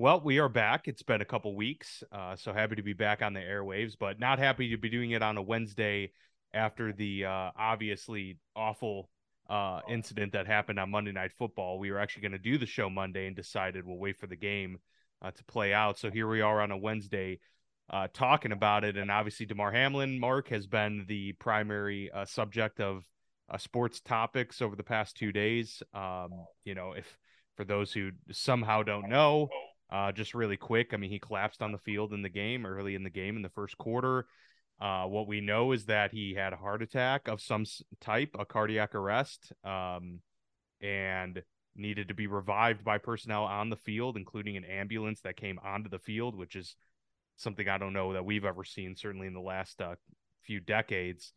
Well, we are back. It's been a couple weeks, uh, so happy to be back on the airwaves, but not happy to be doing it on a Wednesday after the uh, obviously awful uh, incident that happened on Monday Night Football. We were actually going to do the show Monday and decided we'll wait for the game uh, to play out. So here we are on a Wednesday uh, talking about it, and obviously Damar Hamlin, Mark, has been the primary uh, subject of sports topics over the past two days. Um, you know, if for those who somehow don't know. Uh, just really quick, I mean, he collapsed on the field in the game early in the game in the first quarter. Uh, what we know is that he had a heart attack of some type, a cardiac arrest, um, and needed to be revived by personnel on the field, including an ambulance that came onto the field, which is something I don't know that we've ever seen, certainly in the last uh, few decades.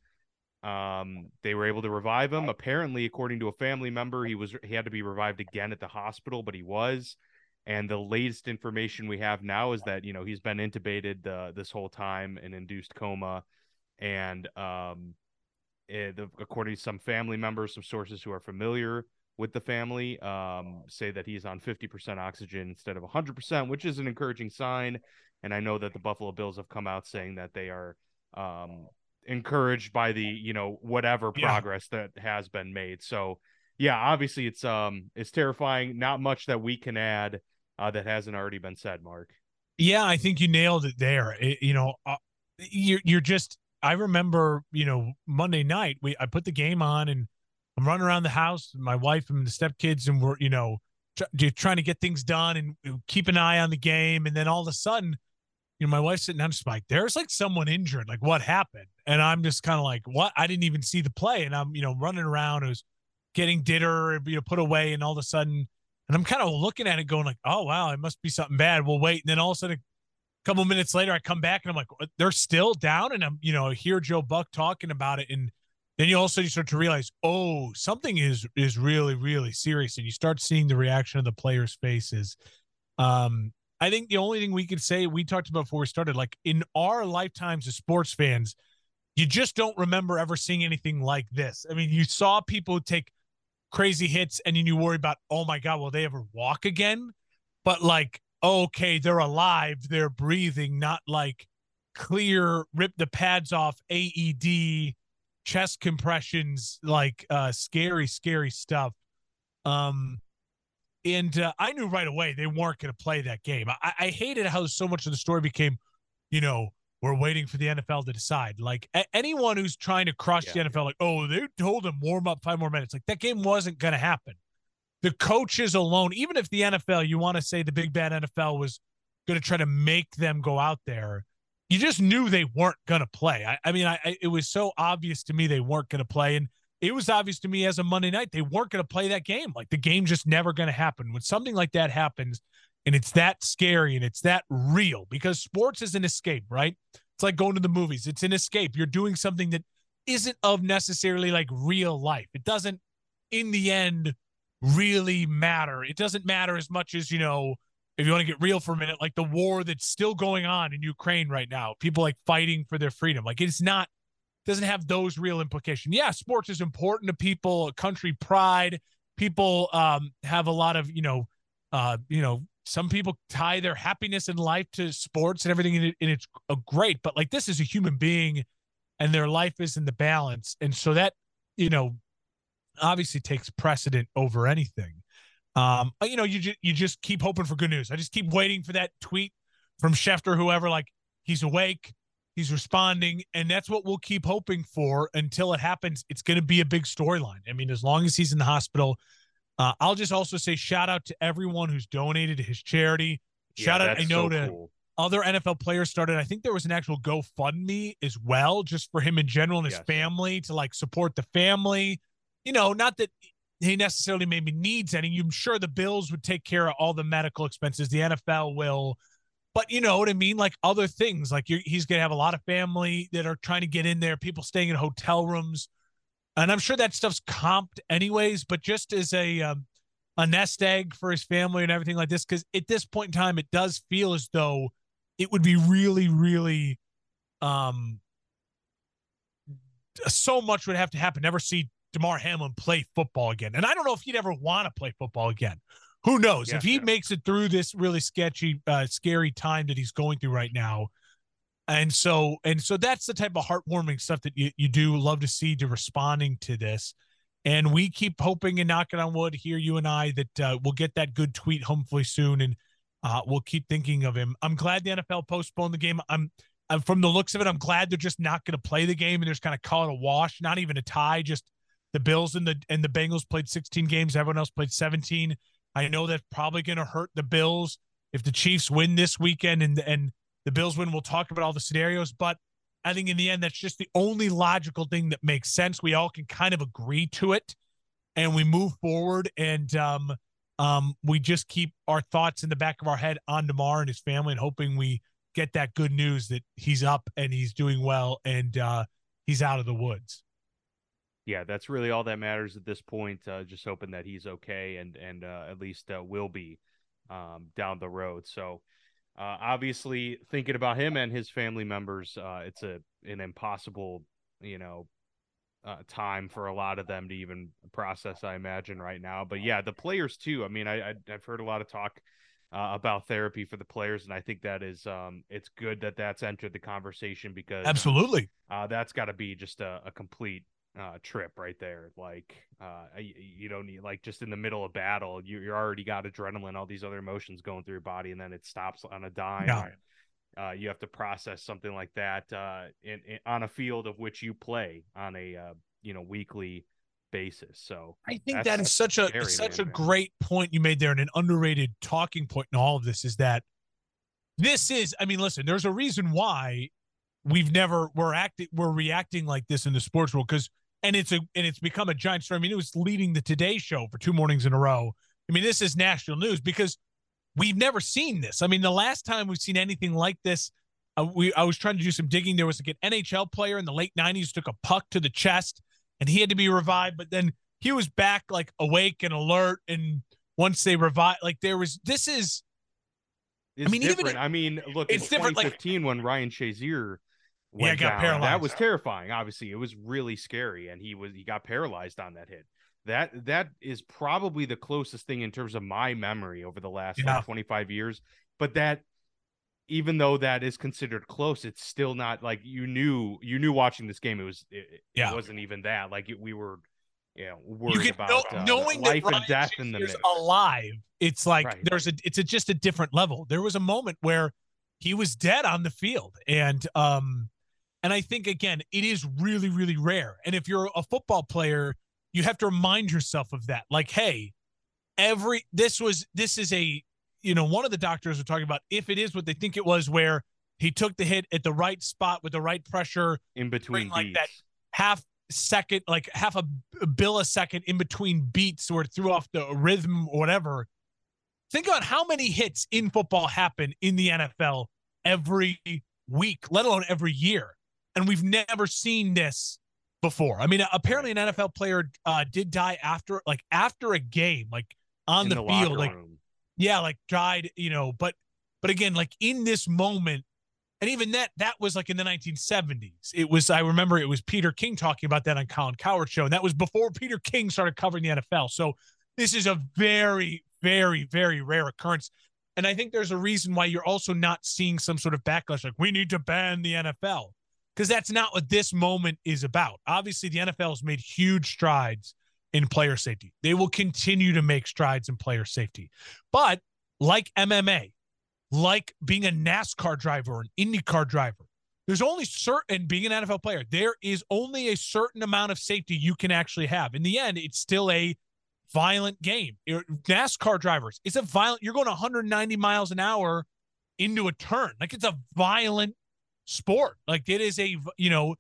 Um, they were able to revive him. Apparently, according to a family member, he was he had to be revived again at the hospital, but he was. And the latest information we have now is that you know he's been intubated uh, this whole time in induced coma, and um, it, eh, according to some family members, some sources who are familiar with the family, um, say that he's on 50% oxygen instead of 100%, which is an encouraging sign. And I know that the Buffalo Bills have come out saying that they are um, encouraged by the you know whatever progress yeah. that has been made. So yeah, obviously it's um it's terrifying. Not much that we can add uh, that hasn't already been said, Mark. Yeah, I think you nailed it there. It, you know, uh, you're you're just. I remember, you know, Monday night we I put the game on and I'm running around the house, my wife and the stepkids, and we're you know tr- trying to get things done and keep an eye on the game. And then all of a sudden, you know, my wife's sitting down, just like, "There's like someone injured. Like, what happened?" And I'm just kind of like, "What?" I didn't even see the play, and I'm you know running around. It was getting dinner, you know, put away, and all of a sudden and I'm kind of looking at it going like, oh, wow, it must be something bad. We'll wait. And then all of a sudden, a couple minutes later, I come back and I'm like, they're still down. And I'm, you know, hear Joe Buck talking about it. And then you also start to realize, oh, something is is really, really serious. And you start seeing the reaction of the players' faces. Um, I think the only thing we could say, we talked about before we started, like in our lifetimes as sports fans, you just don't remember ever seeing anything like this. I mean, you saw people take – crazy hits and then you worry about, oh my God, will they ever walk again? But like, okay, they're alive, they're breathing, not like clear, rip the pads off, AED, chest compressions, like uh scary, scary stuff. Um and uh, I knew right away they weren't going to play that game. I, I hated how so much of the story became, you know, we're waiting for the NFL to decide. Like a- anyone who's trying to crush yeah. the NFL, like, oh, they told him warm up five more minutes. Like that game wasn't going to happen. The coaches alone, even if the NFL, you want to say the big bad NFL was going to try to make them go out there, you just knew they weren't going to play. I, I mean, I, I, it was so obvious to me they weren't going to play, and it was obvious to me as a Monday night they weren't going to play that game. Like the game just never going to happen. When something like that happens, and it's that scary and it's that real because sports is an escape, right? It's like going to the movies. It's an escape. You're doing something that isn't of necessarily like real life. It doesn't, in the end, really matter. It doesn't matter as much as, you know, if you want to get real for a minute, like the war that's still going on in Ukraine right now, people like fighting for their freedom. Like it's not, doesn't have those real implications. Yeah, sports is important to people, country pride. People um, have a lot of, you know, uh, you know, some people tie their happiness in life to sports and everything, and, it, and it's great. But like this is a human being, and their life is in the balance, and so that you know obviously takes precedent over anything. Um, you know, you just you just keep hoping for good news. I just keep waiting for that tweet from Schefter, whoever, like he's awake, he's responding, and that's what we'll keep hoping for until it happens. It's going to be a big storyline. I mean, as long as he's in the hospital, uh, I'll just also say shout out to everyone who's donated to his charity. Yeah, shout out, I know, so to cool. other NFL players started. I think there was an actual GoFundMe as well, just for him in general and his yes. family to like support the family. You know, not that he necessarily maybe needs any. I'm sure the Bills would take care of all the medical expenses. The NFL will. But you know what I mean? Like other things, like he's going to have a lot of family that are trying to get in there, people staying in hotel rooms and I'm sure that stuff's comped anyways, but just as a um, a nest egg for his family and everything like this, because at this point in time, it does feel as though it would be really, really, um, so much would have to happen. Never see Damar Hamlin play football again, and I don't know if he'd ever want to play football again. who knows Yeah, if he yeah. makes it through this really sketchy, uh, scary time that he's going through right now. And so, and so that's the type of heartwarming stuff that you, you do love to see to responding to this. And we keep hoping and knocking on wood here, you and I, that uh, we'll get that good tweet hopefully soon. And uh, we'll keep thinking of him. I'm glad the NFL postponed the game. I'm, I'm from the looks of it, I'm glad they're just not going to play the game and there's kind of call it a wash, not even a tie, just the Bills and the and the Bengals played 16 games, everyone else played 17. I know that's probably going to hurt the Bills if the Chiefs win this weekend and and the Bills win. We'll talk about all the scenarios, but I think in the end that's just the only logical thing that makes sense. We all can kind of agree to it, and we move forward. And um, um, we just keep our thoughts in the back of our head on Damar and his family, and hoping we get that good news that he's up and he's doing well and uh, he's out of the woods. yeah, that's really all that matters at this point. Uh, just hoping that he's okay and and uh, at least uh, will be um, down the road. So uh, obviously, thinking about him and his family members, uh, it's a an impossible, you know, uh, time for a lot of them to even process. I imagine right now, but yeah, the players too. I mean, I, I I've heard a lot of talk. Uh, about therapy for the players, and I think that is um, it's good that that's entered the conversation because Absolutely. uh, that's got to be just a, a complete uh, trip right there. Like, uh, you, don't need like just in the middle of battle, you you already got adrenaline, all these other emotions going through your body, and then it stops on a dime. Yeah. Uh, you have to process something like that uh, in, in on a field of which you play on a uh, you know weekly basis. So I think That's such a scary, such man. a great point you made there, and an underrated talking point in all of this is that this is. I mean, listen, there's a reason why we've never we're acting we're reacting like this in the sports world because and it's a and it's become a giant story. I mean, it was leading the Today Show for two mornings in a row. I mean, this is national news because we've never seen this. I mean, the last time we've seen anything like this, uh, we I was trying to do some digging. There was like an NHL player in the late '90s took a puck to the chest and he had to be revived, but then he was back like awake and alert. And once they revived, like there was this is it's mean, even different. if- I mean, look, it's in different, like- 2015 when Ryan Shazier Yeah, got down, paralyzed. that was terrifying. Obviously, it was really scary, and he was he got paralyzed on that hit. That that is probably the closest thing in terms of my memory over the last Yeah. like 25 years. But that, even though that is considered close, it's still not like you knew you knew watching this game. It was it, it wasn't even that. Like it, we were, you know, you worried can about know, uh, knowing life and death in the mix. alive. It's like Right. there's a it's a just a different level. There was a moment where he was dead on the field, and um, and I think again it is really really rare. And if you're a football player, you have to remind yourself of that. Like, hey, every this was this is a you know one of the doctors were talking about if it is what they think it was, where he took the hit at the right spot with the right pressure, in between like beats. that half second, like half a, a bill a second in between beats where it threw off the rhythm or whatever. Think about how many hits in football happen in the NFL every week, let alone every year. And we've never seen this before. I mean, apparently an NFL player uh, did die after, like after a game, like on the, the, field, like room. yeah, like died, you know, but but again, like in this moment, and even that that was like in the 1970s. It was I remember it was Peter King talking about that on Colin Cowherd show, and that was before Peter King started covering the NFL. So this is a very, very, very rare occurrence. And I think there's a reason why you're also not seeing some sort of backlash, like we need to ban the NFL. Because that's not what this moment is about. Obviously, the NFL has made huge strides in player safety. They will continue to make strides in player safety. But like MMA, like being a NASCAR driver or an IndyCar driver, there's only certain being an NFL player, there is only a certain amount of safety you can actually have. In the end, it's still a violent game. NASCAR drivers, it's a violent, you're going 190 miles an hour into a turn. Like it's a violent sport. Like it is a, you know,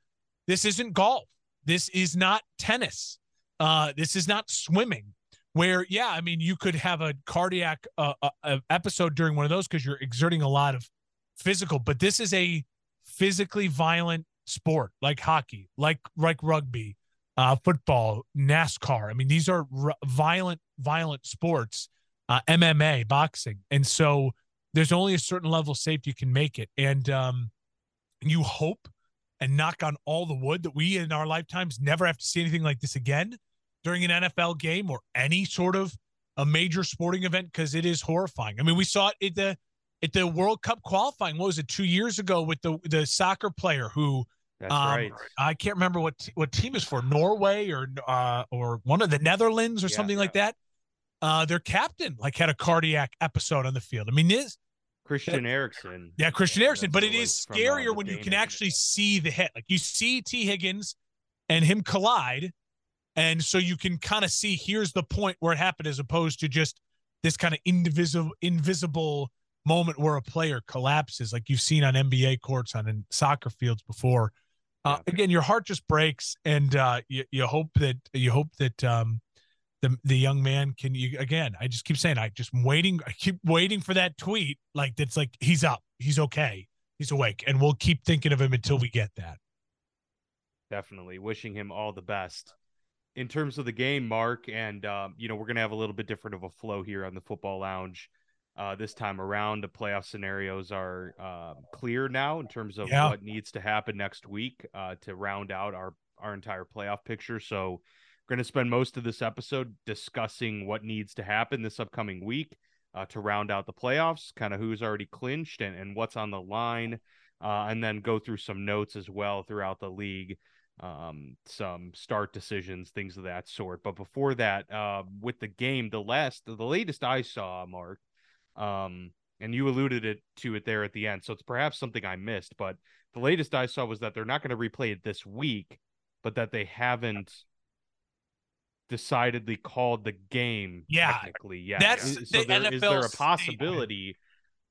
this isn't golf. This is not tennis. Uh, this is not swimming. Where, yeah, I mean, you could have a cardiac uh, uh, episode during one of those because you're exerting a lot of physical, but this is a physically violent sport like hockey, like like rugby, uh, football, NASCAR. I mean, these are r- violent, violent sports, uh, MMA, boxing, and so there's only a certain level of safety you can make it, and um, you hope and knock on all the wood that we in our lifetimes never have to see anything like this again during an NFL game or any sort of a major sporting event because it is horrifying. I mean, we saw it at the at the World Cup qualifying. What was it two years ago with the the soccer player who That's um, right. I can't remember what what team is for Norway or uh, or one of the Netherlands or yeah, something yeah. like that. Uh, their captain like had a cardiac episode on the field. I mean, this Christian Eriksen. Yeah, Christian Eriksen. But it is uh, scarier from, uh, when you can actually see the hit. Like you see Tee Higgins and him collide, and so you can kind of see here's the point where it happened, as opposed to just this kind of invisible invisible moment where a player collapses, like you've seen on NBA courts on in soccer fields before. Uh. Again, your heart just breaks, and uh, you, you hope that you hope that um, the the young man can you again. I just keep saying I just waiting. I keep waiting for that tweet, like that's like he's up, he's okay, he's awake, and we'll keep thinking of him until we get that. Definitely wishing him all the best. In terms of the game, Mark, and um, you know we're gonna have a little bit different of a flow here on the Football Lounge uh, this time around. The playoff scenarios are uh, clear now in terms of yeah. what needs to happen next week uh, to round out our our entire playoff picture. So going to spend most of this episode discussing what needs to happen this upcoming week uh, to round out the playoffs, kind of who's already clinched and, and what's on the line, uh, and then go through some notes as well throughout the league um some start decisions things of that sort but before that uh with the game the last the latest i saw mark um, and you alluded it to it there at the end. So it's perhaps something I missed, but the latest I saw was that they're not going to replay it this week, but that they haven't decidedly called the game yeah, technically yet. That's so the there, NFL is there a possibility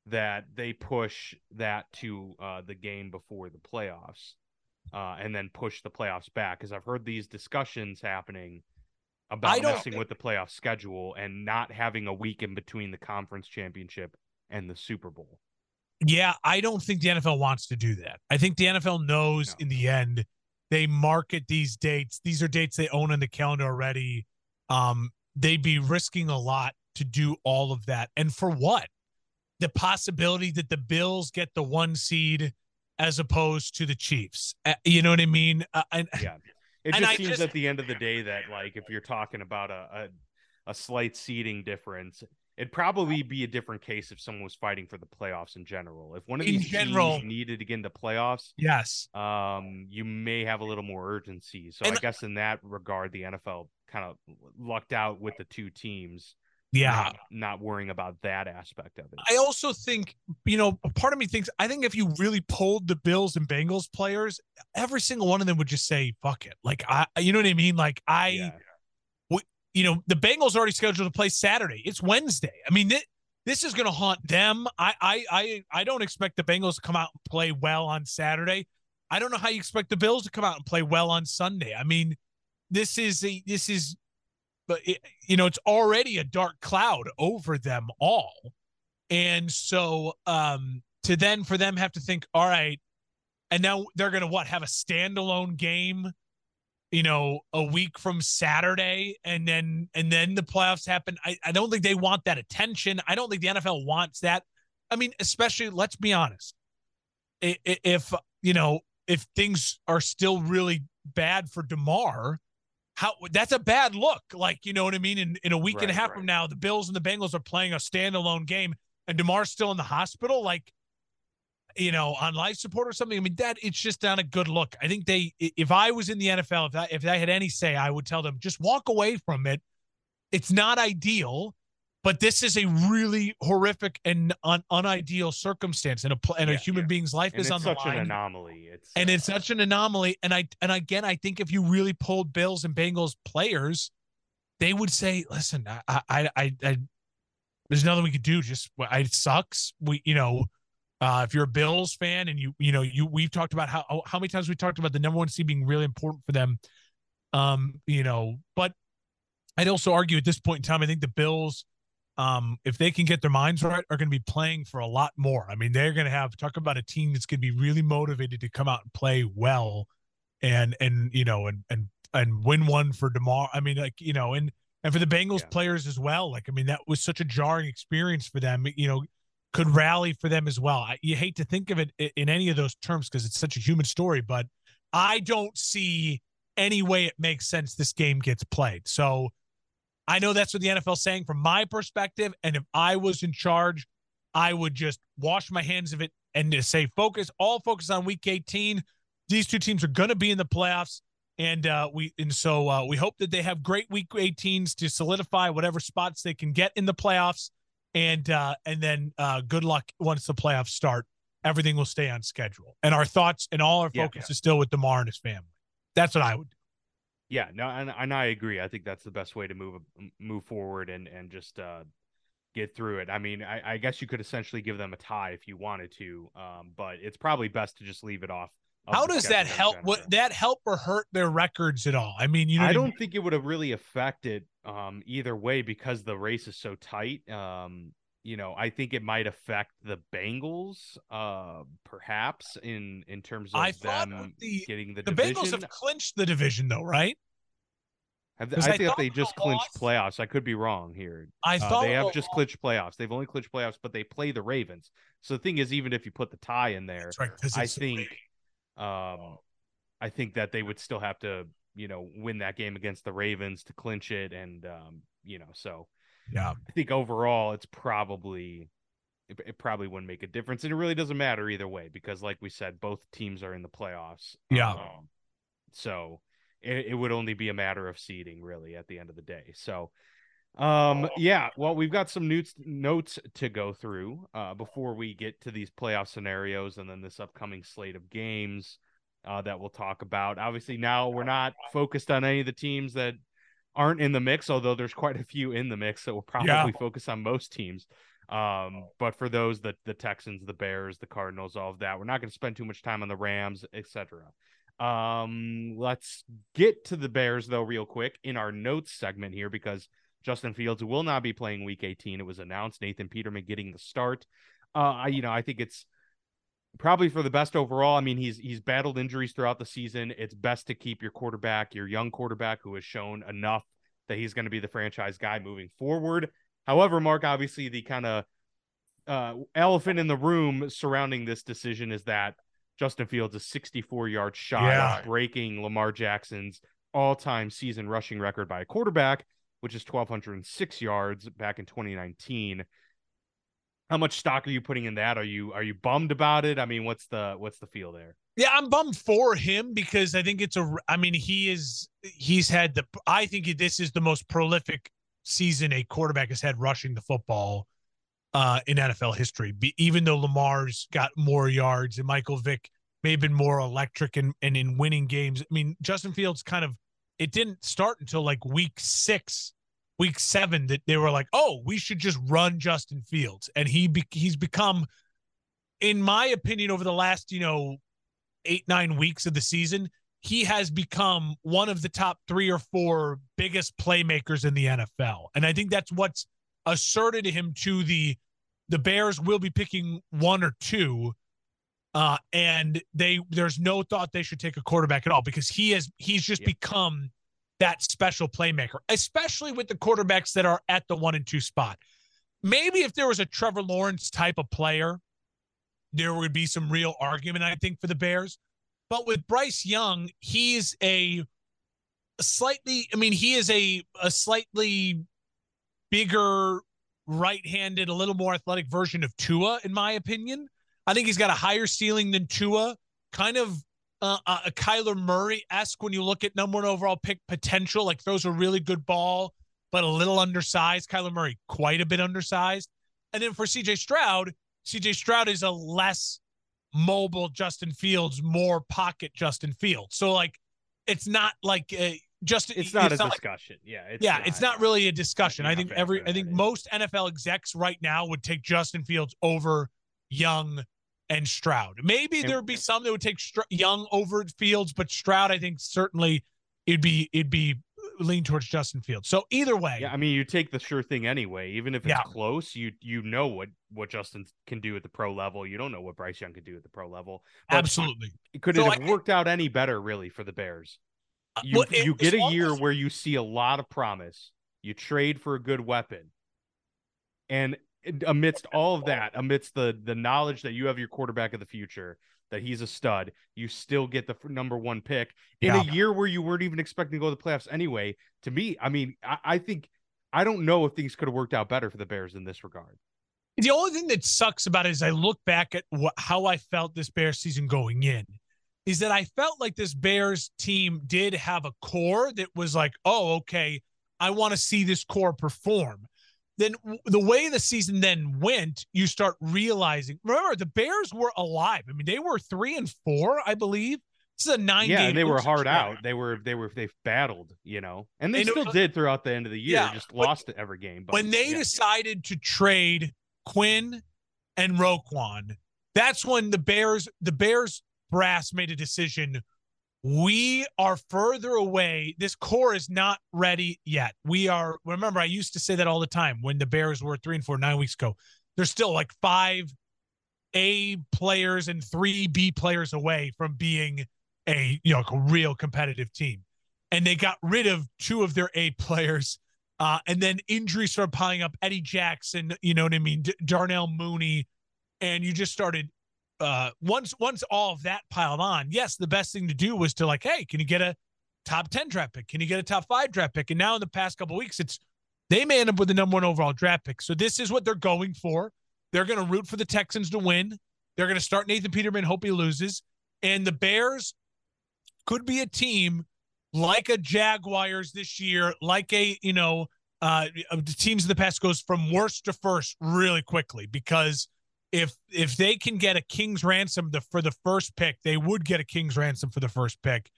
that they push that to uh, the game before the playoffs uh, and then push the playoffs back? Because I've heard these discussions happening about messing with the playoff schedule and not having a week in between the conference championship and the Super Bowl. Yeah, I don't think the NFL wants to do that. I think the NFL knows no. in the end they market these dates. These are dates they own in the calendar already. Um, they'd be risking a lot to do all of that. And for what? The possibility that the Bills get the one seed as opposed to the Chiefs. Uh, you know what I mean? Uh, and yeah. It just seems just, at the end of the day that like if you're talking about a, a, a slight seeding difference, it'd probably be a different case if someone was fighting for the playoffs in general. If one of these general, teams needed to get into playoffs, yes, um, you may have a little more urgency. So and I guess in that regard, the NFL kind of lucked out with the two teams yeah. not, not, worrying about that aspect of it. I also think you know part of me thinks i think if you really polled the bills and bengals players every single one of them would just say fuck it. Like i you know what i mean? Like i yeah. You know the bengals already scheduled to play saturday. It's wednesday. I mean th- this is going to haunt them. I, I i i don't expect the bengals to come out and play well on saturday. I don't know how you expect the bills to come out and play well on sunday. I mean this is a this is but it, you know it's already a dark cloud over them all. And so um to then for them have to think all right and now they're gonna what have a standalone game you know a week from saturday and then and then the playoffs happen i, I don't think they want that attention i don't think the nfl wants that i mean especially let's be honest if you know if things are still really bad for Damar, how that's a bad look. Like, you know what I mean? In in a week right, and a half right. from now, the Bills and the Bengals are playing a standalone game and Damar's still in the hospital, like, you know, on life support or something. I mean, that it's just not a good look. I think they if I was in the NFL, if I if I had any say, I would tell them just walk away from it. It's not ideal but this is a really horrific and un- unideal circumstance and a and yeah, a human yeah. being's life and is on the line. Such an anomaly. It's and uh, it's such an anomaly. And I and again, I think if you really polled Bills and Bengals players, they would say, "Listen, I, I, I, I there's nothing we could do. Just it sucks. We, you know." Uh, if you're a Bills fan and you you know you we've talked about how how many times we talked about the number one seed being really important for them, um, you know. But I'd also argue at this point in time, I think the Bills um, if they can get their minds right, are going to be playing for a lot more. I mean, they're going to have talk about a team that's going to be really motivated to come out and play well, and and you know and and and win one for Damar. I mean, like you know, and and for the Bengals yeah. players as well. Like, I mean, that was such a jarring experience for them. You know, could rally for them as well. I, you hate to think of it in any of those terms because it's such a human story, but I don't see any way it makes sense this game gets played. So I know that's what the NFL's saying from my perspective. And if I was in charge, I would just wash my hands of it and to say focus, all focus on week 18. These two teams are going to be in the playoffs. And uh, we and so uh, we hope that they have great week 18s to solidify whatever spots they can get in the playoffs. And uh, and then uh, good luck once the playoffs start. Everything will stay on schedule. And our thoughts and all our focus yeah, yeah. is still with Damar and his family. That's what I would do. Yeah, no, and, and I agree. I think that's the best way to move move forward and and just uh, get through it. I mean, I, I, guess you could essentially give them a tie if you wanted to, um, but it's probably best to just leave it off. How does that help? Would that help or hurt their records at all? I mean, you know, I don't I mean? think it would have really affected um, either way because the race is so tight. Um, you know, I think it might affect the Bengals, uh, perhaps in in terms of I them the, getting the, the division. Bengals have clinched the division, though, right? Have they, I, I think they just clinched lost, playoffs. I could be wrong here. I uh, thought they have just clinched playoffs. They've only clinched playoffs, but they play the Ravens. So the thing is, even if you put the tie in there, right, I think, um, I think that they would still have to, you know, win that game against the Ravens to clinch it, and um, you know, so yeah, I think overall it's probably it, it, probably wouldn't make a difference, and it really doesn't matter either way because, like we said, both teams are in the playoffs. Yeah, um, so it, it would only be a matter of seeding, really, at the end of the day. So, um, yeah, well, we've got some notes notes to go through uh, before we get to these playoff scenarios and then this upcoming slate of games uh, that we'll talk about. Obviously, now we're not focused on any of the teams that aren't in the mix, although there's quite a few in the mix, so we'll probably yeah. focus on most teams. Um, but for those that the Texans, the Bears, the Cardinals, all of that, we're not going to spend too much time on the Rams, etc. Um, let's get to the Bears though, real quick in our notes segment here because Justin Fields will not be playing Week 18. It was announced. Nathan Peterman getting the start. Uh, I, you know, I think it's probably for the best overall. I mean, he's he's battled injuries throughout the season. It's best to keep your quarterback, your young quarterback, who has shown enough that he's going to be the franchise guy moving forward. However, Mark, obviously, the kind of uh, elephant in the room surrounding this decision is that Justin Fields is 64 yards shy yeah. of breaking Lamar Jackson's all-time season rushing record by a quarterback, which is 1206 yards back in 2019. How much stock are you putting in that? Are you are you bummed about it? I mean, what's the what's the feel there? Yeah, I'm bummed for him because I think it's a I mean, he is he's had the I think this is the most prolific season a quarterback has had rushing the football uh, in NFL history. Be, even though Lamar's got more yards and Michael Vick may have been more electric and, and in winning games. I mean, Justin Fields kind of it didn't start until like week six, week seven that they were like, oh, we should just run Justin Fields, and he be, he's become, in my opinion, over the last you know eight nine weeks of the season. He has become one of the top three or four biggest playmakers in the NFL. And I think that's what's asserted him to the the Bears will be picking one or two. Uh, and they there's no thought they should take a quarterback at all because he has he's just yeah. become that special playmaker, especially with the quarterbacks that are at the one and two spot. Maybe if there was a Trevor Lawrence type of player, there would be some real argument, I think, for the Bears. But with Bryce Young, he's a slightly, I mean, he is a a slightly bigger right-handed, a little more athletic version of Tua, in my opinion. I think he's got a higher ceiling than Tua, kind of uh, uh a Kyler Murray esque when you look at number one overall pick potential. Like throws a really good ball, but a little undersized. Kyler Murray quite a bit undersized. And then for CJ Stroud, CJ Stroud is a less mobile Justin Fields, more pocket Justin Fields. So like, it's not like a, just it's not it's a not discussion. Like, yeah, it's yeah, not, it's not really a discussion. I think every I think most NFL execs right now would take Justin Fields over Young and Stroud. Maybe there would be some that would take Str- Young over Fields, but Stroud, I think certainly it'd be it'd be lean towards Justin Fields. So either way, yeah, I mean, you take the sure thing anyway, even if it's yeah. close. You you know what what Justin can do at the pro level. You don't know what Bryce Young can do at the pro level. But Absolutely. Could so it have I, worked out any better, really, for the Bears? Uh, you well, you get a year as... where you see a lot of promise. You trade for a good weapon, and amidst all of that, amidst the the knowledge that you have your quarterback of the future, that he's a stud, you still get the number one pick in yeah. a year where you weren't even expecting to go to the playoffs anyway. To me, I mean, I, I think I don't know if things could have worked out better for the Bears in this regard. The only thing that sucks about it is I look back at what, how I felt this Bears season going in is that I felt like this Bears team did have a core that was like, oh, okay, I want to see this core perform. Then the way the season then went, you start realizing. Remember, the Bears were alive. I mean, they were three and four, I believe. This is a nine. Yeah, and they were hard out. They were they were they battled, you know, and they and still uh, did throughout the end of the year. Yeah, just lost every game. But when they yeah. decided to trade Quinn and Roquan, that's when the Bears the Bears brass made a decision. We are further away. This core is not ready yet. We are. Remember, I used to say that all the time when the Bears were three and four nine weeks ago. There's still like five A players and three B players away from being a you know a real competitive team. And they got rid of two of their A players. Uh, and then injuries started piling up. Eddie Jackson, you know what I mean? D- Darnell Mooney, and you just started uh, once once all of that piled on, yes, the best thing to do was to like, hey, can you get a top ten draft pick? Can you get a top five draft pick? And now in the past couple weeks, it's they may end up with the number one overall draft pick. So this is what they're going for. They're going to root for the Texans to win. They're going to start Nathan Peterman, hope he loses, and the Bears could be a team like a Jaguars this year, like a you know uh, the teams in the past goes from worst to first really quickly because if if they can get a king's ransom for the first pick, they would get a king's ransom for the first pick,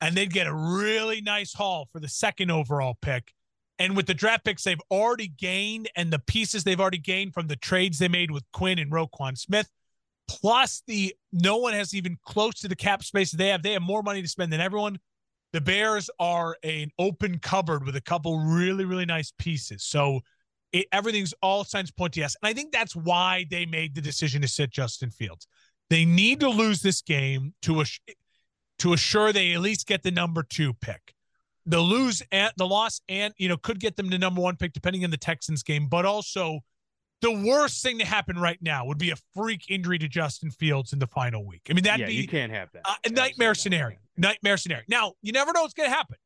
and they'd get a really nice haul for the second overall pick. And with the draft picks they've already gained and the pieces they've already gained from the trades they made with Quinn and Roquan Smith, plus the no one has even close to the cap space they have. They have more money to spend than everyone. The Bears are an open cupboard with a couple really, really nice pieces. So it, everything's all signs point to yes. And I think that's why they made the decision to sit Justin Fields. They need to lose this game to to assure they at least get the number two pick. The lose and the loss and you know could get them to number one pick depending on the Texans game, but also the worst thing to happen right now would be a freak injury to Justin Fields in the final week. I mean, that'd yeah, be you can't have that. Uh, a nightmare scenario. Nightmare scenario. Now you never know what's going to happen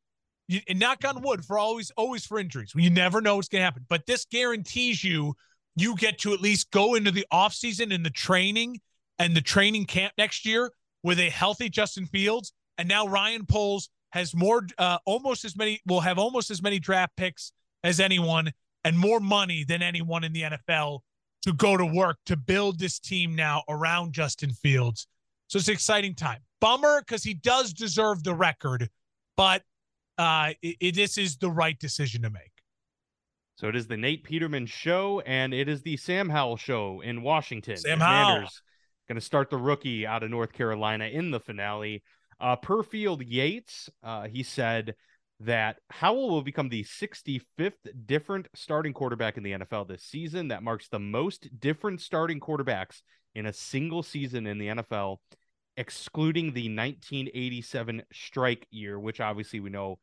you, and knock on wood for always, always for injuries. You never know what's going to happen. But this guarantees you, you get to at least go into the offseason and the training and the training camp next year with a healthy Justin Fields. And now Ryan Poles has more, uh, almost as many, will have almost as many draft picks as anyone and more money than anyone in the NFL to go to work to build this team now around Justin Fields. So it's an exciting time. Bummer because he does deserve the record, but uh, it, it, this is the right decision to make. So it is the Nate Peterman show, and it is the Sam Howell show in Washington. Sam Howell going to start the rookie out of North Carolina in the finale. Uh, per Field Yates, uh, he said that Howell will become the 65th different starting quarterback in the NFL this season. That marks the most different starting quarterbacks in a single season in the NFL excluding the 1987 strike year, which obviously we know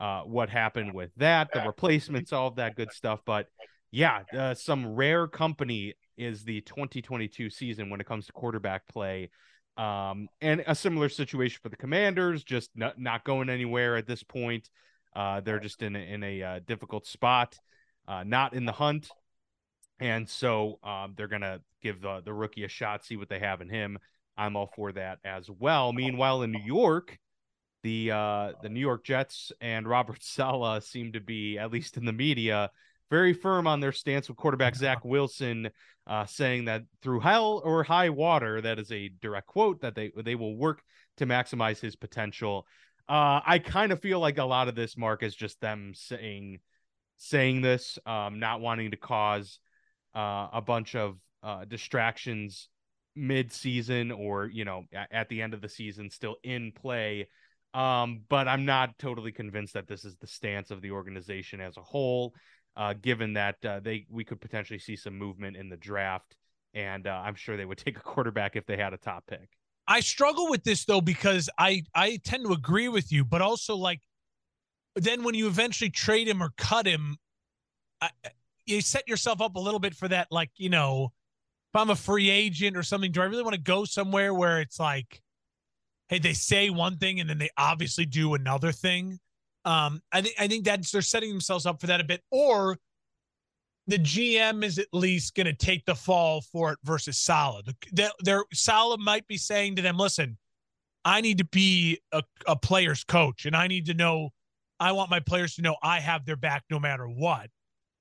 uh, what happened with that, the replacements, all of that good stuff. But yeah, uh, some rare company is the 2022 season when it comes to quarterback play. Um, and a similar situation for the Commanders, just not, not going anywhere at this point. Uh, they're just in a, in a uh, difficult spot, uh, not in the hunt. And so um, they're going to give the, the rookie a shot, see what they have in him. I'm all for that as well. Meanwhile, in New York, the uh, the New York Jets and Robert Saleh seem to be, at least in the media, very firm on their stance with quarterback Zach Wilson, uh, saying that through hell or high water, that is a direct quote, that they they will work to maximize his potential. Uh, I kind of feel like a lot of this, Mark, is just them saying saying this, um, not wanting to cause uh, a bunch of uh, distractions mid-season or you know at the end of the season still in play um, but i'm not totally convinced that this is the stance of the organization as a whole uh, given that uh, they we could potentially see some movement in the draft and uh, i'm sure they would take a quarterback if they had a top pick. I struggle with this though because i i tend to agree with you but also like then when you eventually trade him or cut him I, you set yourself up a little bit for that like you know I'm a free agent or something, do I really want to go somewhere where it's like, hey, they say one thing and then they obviously do another thing? Um, I think I think that's they're setting themselves up for that a bit. Or the GM is at least going to take the fall for it versus Saleh. Their, their Saleh might be saying to them, "Listen, I need to be a, a player's coach, and I need to know. I want my players to know I have their back no matter what.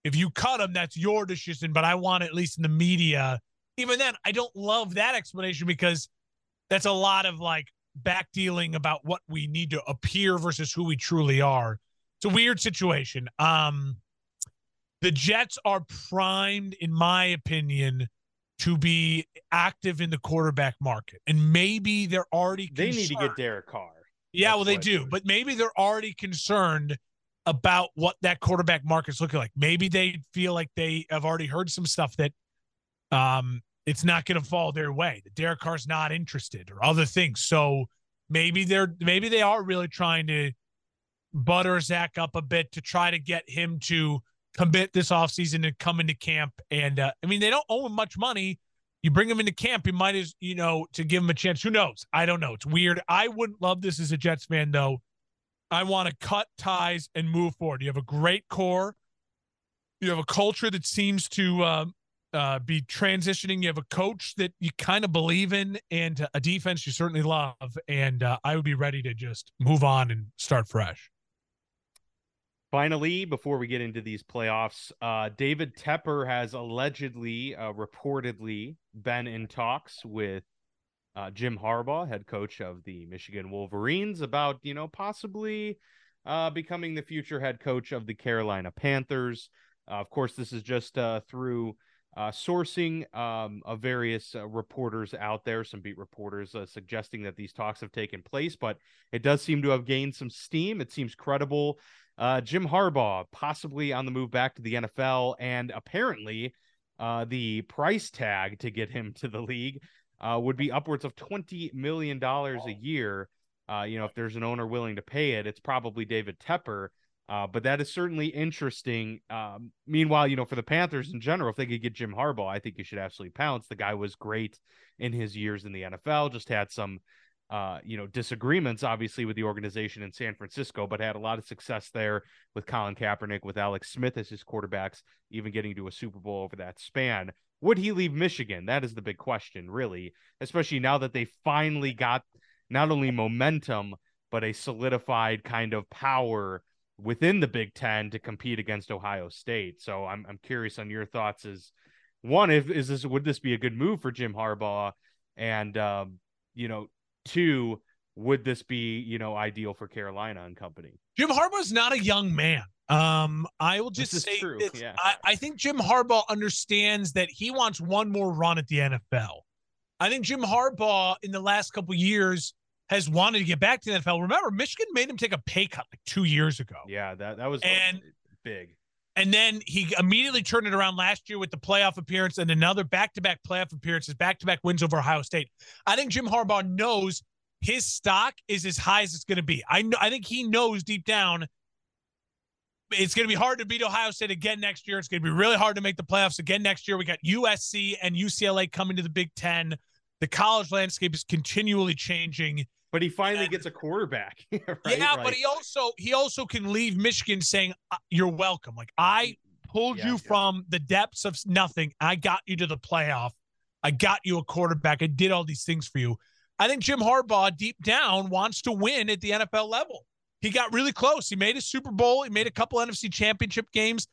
If you cut them, that's your decision. But I want at least in the media. Even then, I don't love that explanation because that's a lot of like back dealing about what we need to appear versus who we truly are. It's a weird situation. Um, the Jets are primed, in my opinion, to be active in the quarterback market, and maybe they're already they need to get Derek Carr. Yeah, That's well, they do, but maybe they're already concerned about what that quarterback market's looking like. Maybe they feel like they have already heard some stuff that um it's not going to fall their way. The Derek Carr's not interested or other things. So maybe they're maybe they are really trying to butter Zach up a bit to try to get him to commit this offseason and come into camp. And uh, I mean, they don't owe him much money. You bring him into camp, you might as you know to give him a chance. Who knows? I don't know. It's weird. I wouldn't love this as a Jets fan though. I want to cut ties and move forward. You have a great core. You have a culture that seems to uh, uh, be transitioning. You have a coach that you kind of believe in, and a defense you certainly love. And uh, I would be ready to just move on and start fresh. Finally, before we get into these playoffs, uh, David Tepper has allegedly, uh, reportedly, been in talks with uh, Jim Harbaugh, head coach of the Michigan Wolverines, about you know possibly becoming the future head coach of the Carolina Panthers. Uh, of course, this is just uh, through sourcing um, of various reporters out there, some beat reporters suggesting that these talks have taken place, but it does seem to have gained some steam. It seems credible uh, Jim Harbaugh possibly on the move back to the NFL, and apparently uh, the price tag to get him to the league uh, would be upwards of twenty million dollars a year. Uh, you know, if there's an owner willing to pay it, it's probably David Tepper. Uh, but that is certainly interesting. Um, meanwhile, you know, for the Panthers in general, if they could get Jim Harbaugh, I think you should absolutely pounce. The guy was great in his years in the NFL. Just had some uh, you know, disagreements obviously with the organization in San Francisco, but had a lot of success there with Colin Kaepernick, with Alex Smith as his quarterbacks, even getting to a Super Bowl over that span. Would he leave Michigan? That is the big question, really, especially now that they finally got not only momentum, but a solidified kind of power within the Big Ten to compete against Ohio State. So I'm I'm curious on your thoughts. Is one, if is this would this be a good move for Jim Harbaugh? And um, you know, Two, would this be, you know, ideal for Carolina and company? Jim Harbaugh's not a young man. Um, I will just say yeah. I, I think Jim Harbaugh understands that he wants one more run at the NFL. I think Jim Harbaugh in the last couple years has wanted to get back to the NFL. Remember, Michigan made him take a pay cut like two years ago. Yeah, that that was and, big. And then he immediately turned it around last year with the playoff appearance and another back-to-back playoff appearances, back-to-back wins over Ohio State. I think Jim Harbaugh knows his stock is as high as it's going to be. I know, I think he knows deep down it's going to be hard to beat Ohio State again next year. It's going to be really hard to make the playoffs again next year. We got USC and UCLA coming to the Big Ten. The college landscape is continually changing. But he finally and, gets a quarterback. right? Yeah, right. but he also he also can leave Michigan saying uh, you're welcome. Like I pulled yeah, you yeah. from the depths of nothing. I got you to the playoff. I got you a quarterback. I did all these things for you. I think Jim Harbaugh deep down wants to win at the NFL level. He got really close. He made a Super Bowl. He made a couple NFC championship games.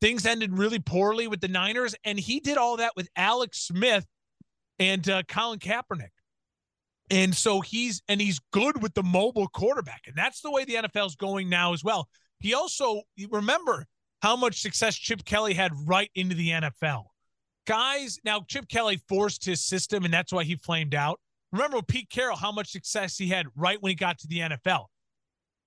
Things ended really poorly with the Niners, and he did all that with Alex Smith and uh, Colin Kaepernick. And so he's and he's good with the mobile quarterback, and that's the way the NFL is going now as well. He also remember how much success Chip Kelly had right into the NFL. Guys, now Chip Kelly forced his system, and that's why he flamed out. Remember with Pete Carroll, how much success he had right when he got to the NFL.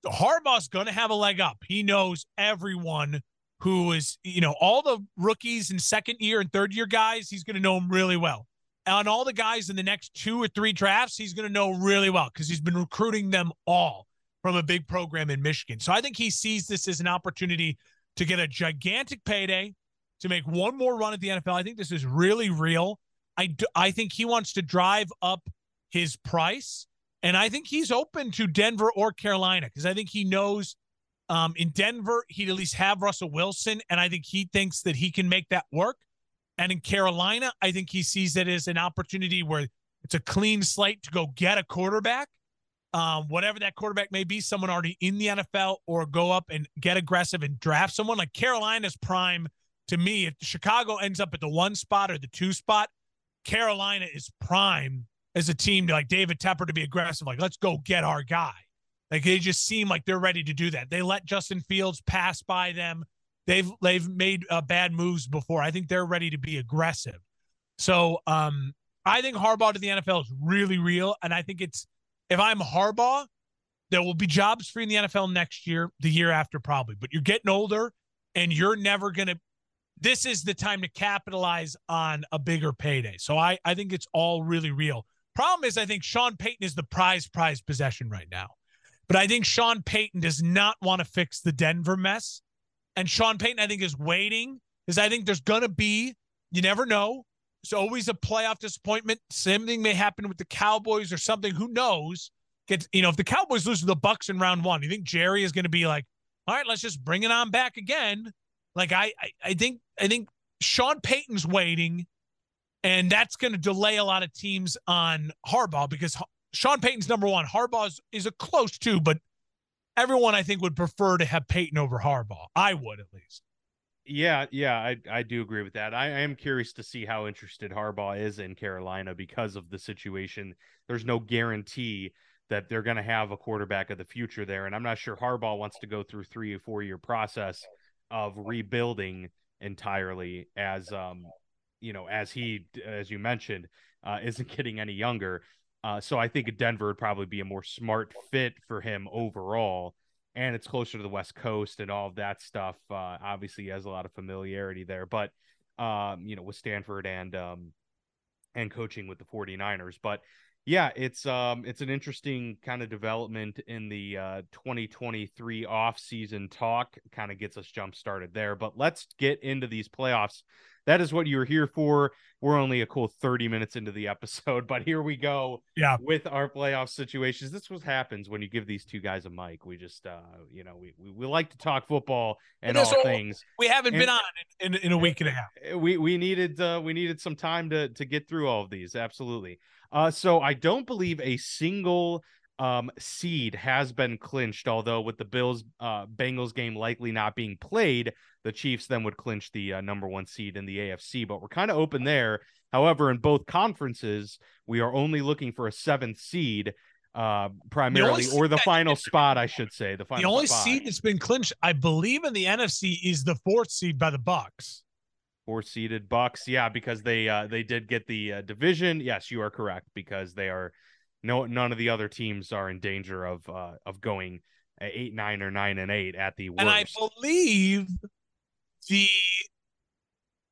Harbaugh's going to have a leg up. He knows everyone who is, you know, all the rookies and second year and third year guys, he's going to know them really well. And all the guys in the next two or three drafts, he's going to know really well because he's been recruiting them all from a big program in Michigan. So I think he sees this as an opportunity to get a gigantic payday, to make one more run at the NFL. I think this is really real. I, do, I think he wants to drive up his price. And I think he's open to Denver or Carolina because I think he knows Um, in Denver, he'd at least have Russell Wilson, and I think he thinks that he can make that work. And in Carolina, I think he sees it as an opportunity where it's a clean slate to go get a quarterback, um, whatever that quarterback may be, someone already in the NFL, or go up and get aggressive and draft someone like Carolina's prime. To me, if Chicago ends up at the one spot or the two spot, Carolina is prime as a team to like David Tepper to be aggressive. Like, let's go get our guy. Like they just seem like they're ready to do that. They let Justin Fields pass by them. They've they've made uh, bad moves before. I think they're ready to be aggressive. So um, I think Harbaugh to the NFL is really real, and I think it's if I'm Harbaugh, there will be jobs you in the NFL next year, the year after probably. But you're getting older, and you're never gonna. This is the time to capitalize on a bigger payday. So I I think it's all really real. Problem is, I think Sean Payton is the prize prize possession right now. But I think Sean Payton does not want to fix the Denver mess. And Sean Payton, I think, is waiting because I think there's going to be, you never know. It's always a playoff disappointment. Same thing may happen with the Cowboys or something. Who knows? Get you know, if the Cowboys lose to the Bucks in round one, you think Jerry is going to be like, all right, let's just bring it on back again? Like I, I, I think, I think Sean Payton's waiting, and that's going to delay a lot of teams on Harbaugh because Sean Payton's number one. Harbaugh's is a close two, but everyone I think would prefer to have Payton over Harbaugh. I would at least. Yeah, yeah, I I do agree with that. I, I am curious to see how interested Harbaugh is in Carolina because of the situation. There's no guarantee that they're going to have a quarterback of the future there, and I'm not sure Harbaugh wants to go through three or four year process of rebuilding entirely as um you know as he as you mentioned uh, isn't getting any younger uh, so I think Denver would probably be a more smart fit for him overall. And it's closer to the West Coast and all of that stuff. Uh, obviously, he has a lot of familiarity there, but um, you know, with Stanford and um, and coaching with the 49ers. But yeah, it's um it's an interesting kind of development in the uh 2023 off-season talk. Kind of gets us jump started there. But let's get into these playoffs that is what you're here for. We're only a cool 30 minutes into the episode, but here we go. Yeah. With our playoff situations. This is what happens when you give these two guys a mic. We just uh, you know, we we, we like to talk football and, and all things. We haven't and, been on in, in, in, a week and a half. Eh, we we needed uh we needed some time to to get through all of these. Absolutely. Uh so I don't believe a single um, seed has been clinched. Although with the Bills uh, Bengals game likely not being played, the Chiefs then would clinch the uh, number one seed in the AFC. But we're kind of open there. However, in both conferences, we are only looking for a seventh seed uh primarily the or the final spot i should say the final the only spot. seed that's been clinched i believe in the nfc is the fourth seed by the Bucks. four seeded Bucks, yeah because they uh they did get the uh, division yes you are correct because they are no none of the other teams are in danger of uh of going eight nine or nine and eight at the worst. And I believe the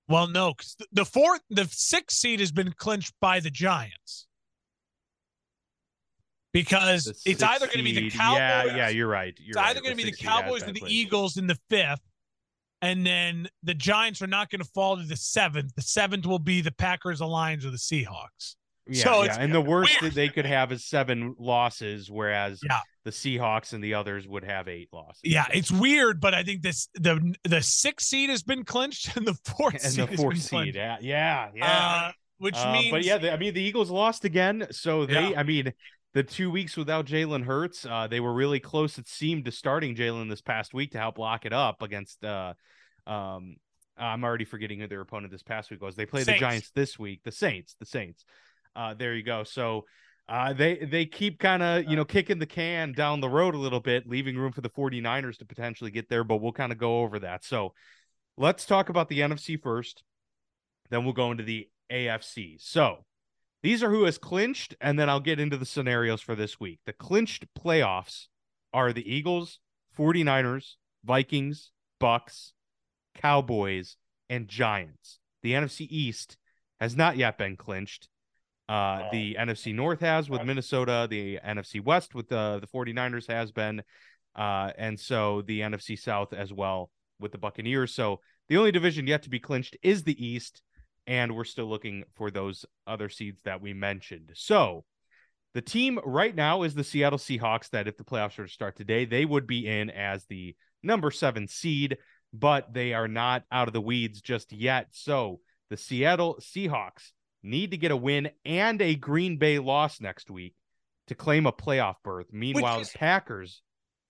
well, no, the fourth, the sixth seed has been clinched by the Giants because the it's either going to be the Cowboys. Yeah, yeah, you're right. You're it's right. either going to be the Cowboys or the Eagles in the fifth, and then the Giants are not going to fall to the seventh. The seventh will be the Packers, the Lions, or the Seahawks. Yeah, so yeah. and the worst weird. that they could have is seven losses, whereas yeah. the Seahawks and the others would have eight losses. Yeah, it's weird, but I think this the the sixth seed has been clinched and the fourth and seed the fourth seed. Yeah, yeah, yeah. Uh, which uh, means, but yeah, the, I mean the Eagles lost again, so they, yeah. I mean. The two weeks without Jalen Hurts, uh, they were really close. It seemed to starting Jalen this past week to help lock it up against uh, um, I'm already forgetting who their opponent this past week was. They play the Giants this week. The Saints. The Saints. Uh, there you go. So uh, they they keep kind of you know kicking the can down the road a little bit, leaving room for the 49ers to potentially get there. But we'll kind of go over that. So let's talk about the NFC first. Then we'll go into the AFC. So these are who has clinched, and then I'll get into the scenarios for this week. The clinched playoffs are the Eagles, 49ers, Vikings, Bucks, Cowboys, and Giants. The NFC East has not yet been clinched. Uh, the NFC North has with Minnesota, the NFC West with the the 49ers has been, uh, and so the NFC South as well with the Buccaneers. So the only division yet to be clinched is the East, and we're still looking for those other seeds that we mentioned. So the team right now is the Seattle Seahawks. That if the playoffs were to start today, they would be in as the number seven seed, but they are not out of the weeds just yet. So the Seattle Seahawks need to get a win and a Green Bay loss next week to claim a playoff berth. Meanwhile, is, the Packers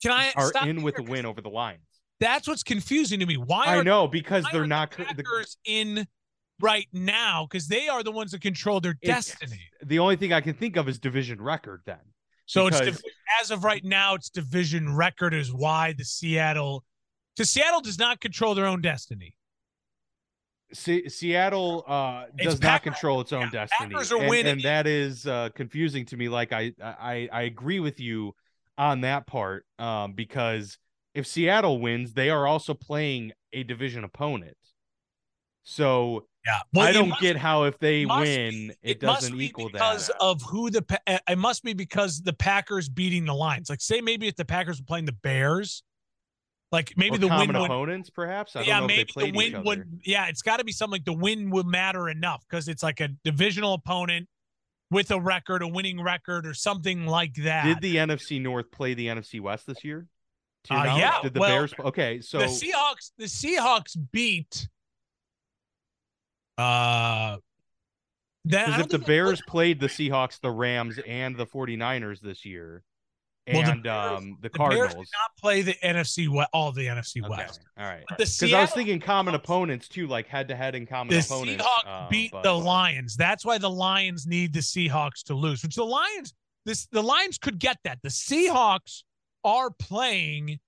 can I are in with a win over the Lions. That's what's confusing to me. Why I know because they're not the Packers the, in right now because they are the ones that control their destiny. The only thing I can think of is division record then. So because, it's as of right now, it's division record is why the Seattle because Seattle does not control their own destiny. C- Seattle uh, does not control its own yeah, destiny, and, and that is uh, confusing to me. Like I, I, I agree with you on that part um, because if Seattle wins, they are also playing a division opponent. So yeah, well, I don't get how if they win, be, it, it doesn't equal because that. of who the it must be because the Packers beating the Lions. Like say maybe if the Packers were playing the Bears, like maybe or the common win opponents, would, perhaps. I yeah, maybe the win would. Yeah, it's got to be something like the win would matter enough because it's like a divisional opponent with a record, a winning record, or something like that. Did the NFC North play the NFC West this year? Uh, yeah. Did the well, Bears? Okay, so the Seahawks. The Seahawks beat. Uh, because if the Bears played the Seahawks, the Rams, and the 49ers this year, well, and the Bears, um, the, the Cardinals. Bears not play the NFC West, all the NFC okay. West. All right, because I was thinking common opponents too, like head to head in common opponents. the opponents. Seahawks uh, beat but, the Lions. That's why the Lions need the Seahawks to lose. Which the Lions, this the Lions could get that. The Seahawks are playing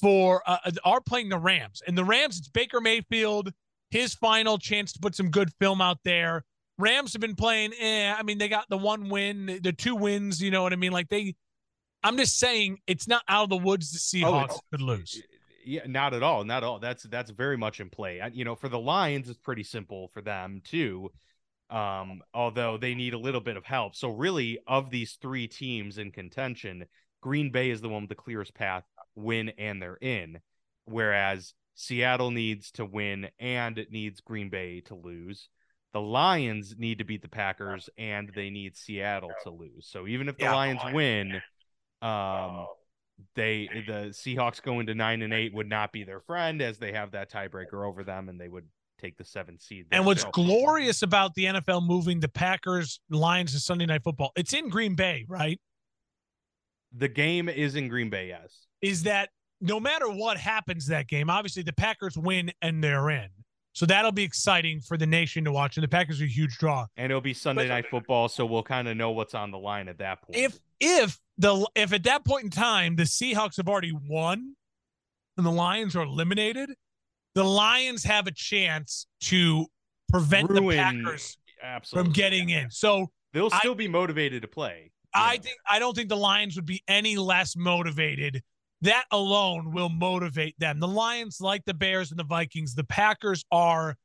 for uh, uh, are playing the Rams, and the Rams. It's Baker Mayfield, his final chance to put some good film out there. Rams have been playing. Eh, I mean, they got the one win, the two wins. You know what I mean? Like they I'm just saying it's not out of the woods the Seahawks oh, could lose. Yeah, not at all. Not at all. That's that's very much in play. You know, for the Lions, it's pretty simple for them too. Um, although they need a little bit of help. So really, of these three teams in contention, Green Bay is the one with the clearest path, win and they're in. Whereas Seattle needs to win and it needs Green Bay to lose. The Lions need to beat the Packers and they need Seattle to lose. So even if the yeah, Lions win, um, they the Seahawks going to nine and eight would not be their friend as they have that tiebreaker over them, and they would take the seventh seed. There. And what's so, glorious about the NFL moving the Packers Lions to Sunday Night Football? It's in Green Bay, right? The game is in Green Bay. Yes. Is that no matter what happens that game? Obviously, the Packers win and they're in. So that'll be exciting for the nation to watch. And the Packers are a huge draw. And it'll be Sunday but, night football, so we'll kind of know what's on the line at that point. If if the if at that point in time the Seahawks have already won and the Lions are eliminated, the Lions have a chance to prevent Ruin, the Packers absolutely. from getting in. So they'll still I, be motivated to play. I know. think I don't think the Lions would be any less motivated. That alone will motivate them. The Lions, like the Bears and the Vikings, the Packers are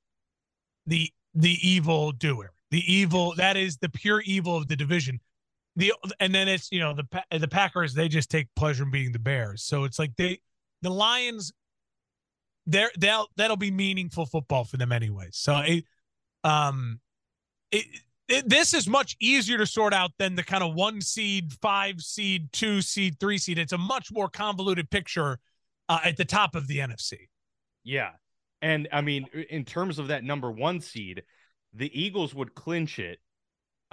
the the evil doer. The evil that is the pure evil of the division the and then it's you know the the Packers they just take pleasure in beating the Bears. So it's like they the Lions there they'll that'll be meaningful football for them anyway. So it um it, it, this is much easier to sort out than the kind of one seed, five seed, two seed, three seed. It's a much more convoluted picture uh, at the top of the NFC. Yeah. And I mean, in terms of that number one seed, the Eagles would clinch it